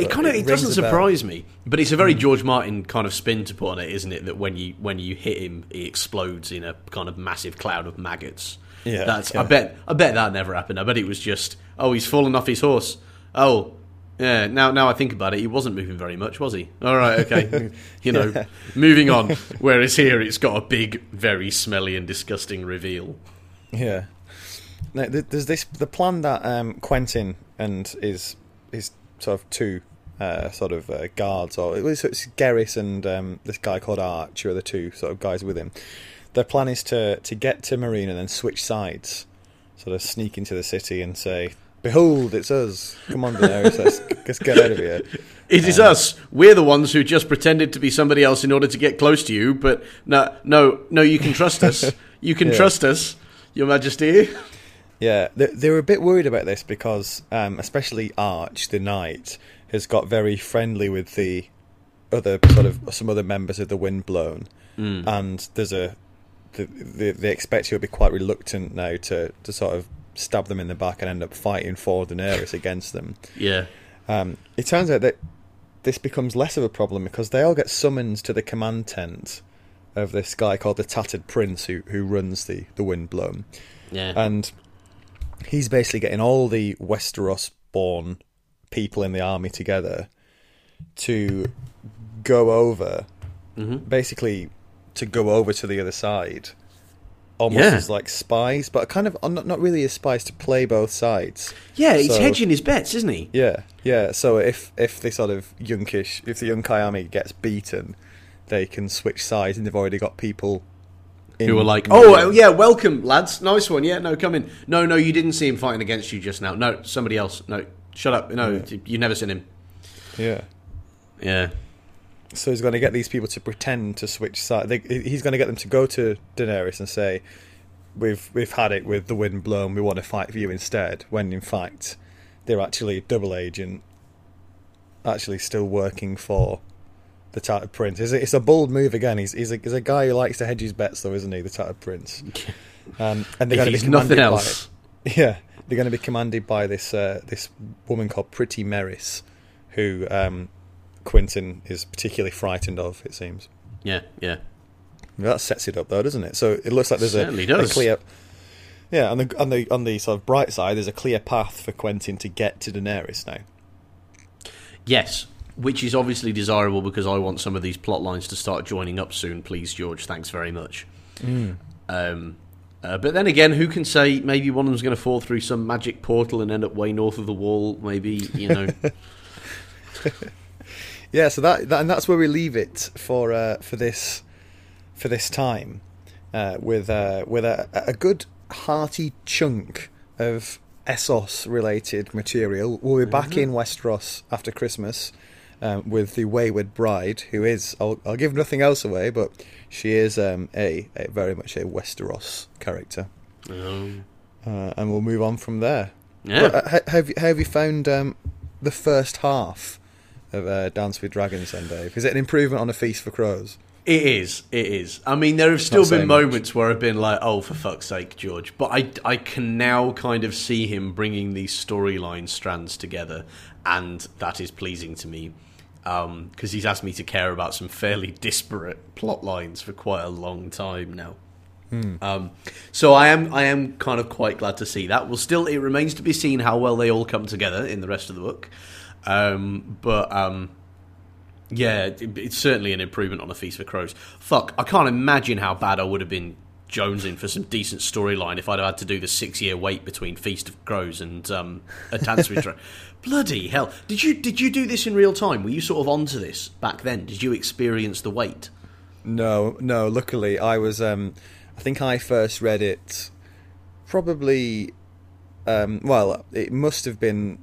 It was.
It
But
kind of
it
it doesn't
rings a bell.
surprise me, but it's a very George Martin kind of spin to put on it, isn't it? That when you when you hit him, he explodes in a kind of massive cloud of maggots.
Yeah,
that's.
yeah.
I bet. I bet that never happened. I bet it was just. Oh, he's fallen off his horse. Oh, yeah. Now, now I think about it, he wasn't moving very much, was he? All right, okay. you know,
Yeah.
moving on. Whereas here, it's got a big, very smelly and disgusting reveal.
Yeah. Now, there's this the plan that um, Quentin and his his sort of two uh, sort of uh, guards, or it was it's Gerris and um, this guy called Arch, who are the two sort of guys with him. Their plan is to to get to Meereen and then switch sides, sort of sneak into the city and say, "Behold, it's us! Come on, Daenerys, let's, let's get out of here."
It is us. We're the ones who just pretended to be somebody else in order to get close to you. But no, no, no. You can trust us. You can
Yeah.
trust us, Your Majesty.
Yeah, they, they were a bit worried about this because, um, especially Arch, the knight, has got very friendly with the other sort of some other members of the Windblown,
Hmm.
and there's a the, the, they expect he'll be quite reluctant now to to sort of stab them in the back and end up fighting for Daenerys against them.
Yeah,
Um, it turns out that this becomes less of a problem because they all get summoned to the command tent of this guy called the Tattered Prince who who runs the the Windblown
yeah,
and he's basically getting all the Westeros born people in the army together to go over,
hmm
basically to go over to the other side, almost
Yeah.
as like spies, but kind of not not really as spies to play both sides.
Yeah, he's
So-
hedging his bets, isn't he?
Yeah, yeah. So if if the sort of Yunkish, if the Yunkai army gets beaten, they can switch sides, and they've already got people
Who were like, "Oh, yeah, welcome, lads. Nice one. Yeah, no, come in. No, no, you didn't see him fighting against you just now. No, somebody else. No, shut up. No,
Yeah.
you've never seen him.
yeah."
Yeah,
So he's going to get these people to pretend to switch sides. They, he's going to get them to go to Daenerys and say, "We've we've had it with the wind blown. We want to fight for you instead." When in fact, they're actually a double agent, actually still working for the Tattered Prince. It's a, it's a bold move again. He's he's a, he's a guy who likes to hedge his bets, though, isn't he? The Tattered Prince. Um, and they're going to be
nothing else.
yeah, they're going to be commanded by this uh, this woman called Pretty Meris, who um, Quentyn is particularly frightened of. It seems
Yeah, yeah.
that sets it up, though, doesn't it? So it looks like there's a, a
does.
clear. Yeah, on the on the on the sort of bright side, there's a clear path for Quentyn to get to Daenerys now.
Yes, which is obviously desirable because I want some of these plot lines to start joining up soon. Please, George. Thanks very much. Um, uh, but then again, who can say? Maybe one of them's going to fall through some magic portal and end up way north of the wall. Maybe you know.
Yeah, so that, that and that's where we leave it for uh, for this for this time uh, with uh, with a, a good hearty chunk of Essos related material. We'll be back in Westeros after Christmas um, with the Wayward Bride, who is I'll, I'll give nothing else away, but she is um, a, a very much a Westeros character,
Um,
uh, and we'll move on from there.
yeah.
But, uh, have you, have you found um, the first half of uh, Dance with Dragons then, Dave? Is it an improvement on A Feast for Crows?
It is. It is. I mean, there have still been
much.
moments where I've been like, "Oh, for fuck's sake, George!" But I, I can now kind of see him bringing these storyline strands together, and that is pleasing to me because he's asked me to care about some fairly disparate plot lines for quite a long time now. Um, so I am, I am kind of quite glad to see that. Well, still, it remains to be seen how well they all come together in the rest of the book. Um, but um, yeah, it, it's certainly an improvement on A Feast for Crows. Fuck, I can't imagine how bad I would have been jonesing for some decent storyline if I'd had to do the six year wait between Feast of Crows and um, A Dance with Dragons. Bloody hell! Did you did you do this in real time? Were you sort of onto this back then? Did you experience the wait?
No, no. Luckily, I was. Um, I think I first read it probably. Um, well, it must have been.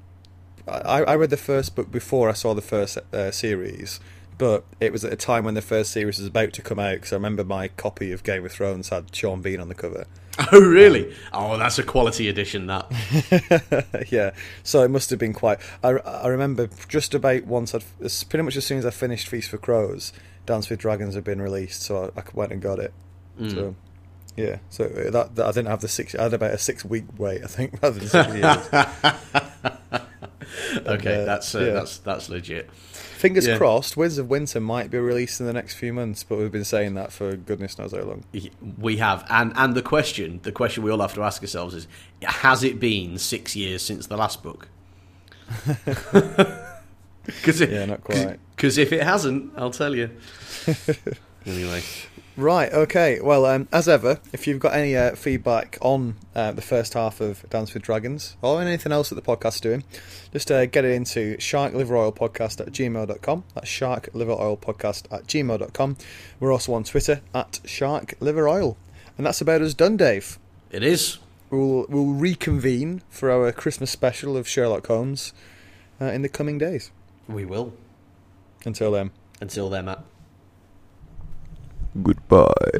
I, I read the first book before I saw the first uh, series, but it was at a time when the first series was about to come out. Because I remember my copy of Game of Thrones had Sean Bean on the cover.
Oh really? Oh, that's a quality edition. That
yeah, so it must have been quite. I, I remember just about once I'd pretty much as soon as I finished Feast for Crows, Dance with Dragons had been released, so I, I went and got it. So yeah, so uh, that, that I didn't have the six. I had about a six week wait, I think, rather than six years.
Okay,
uh,
that's uh,
yeah.
that's that's legit.
Fingers
Yeah.
crossed, Winds of Winter might be released in the next few months, but we've been saying that for goodness knows how long.
We have, and and the question, the question we all have to ask ourselves is: Has it been six years since the last book? Because
Yeah, not quite.
Because if it hasn't, I'll tell you. anyway,
Right, okay. Well, um, as ever, if you've got any uh, feedback on uh, the first half of Dance with Dragons or anything else that the podcast's doing, just uh, get it into sharkliveroilpodcast at gmail.com. That's sharkliveroilpodcast at gmail.com. We're also on Twitter at sharkliveroil. And that's about us done, Dave.
it is.
We'll, we'll reconvene for our Christmas special of Sherlock Holmes uh, in the coming days.
We will.
Until then.
Until then, Matt.
Goodbye.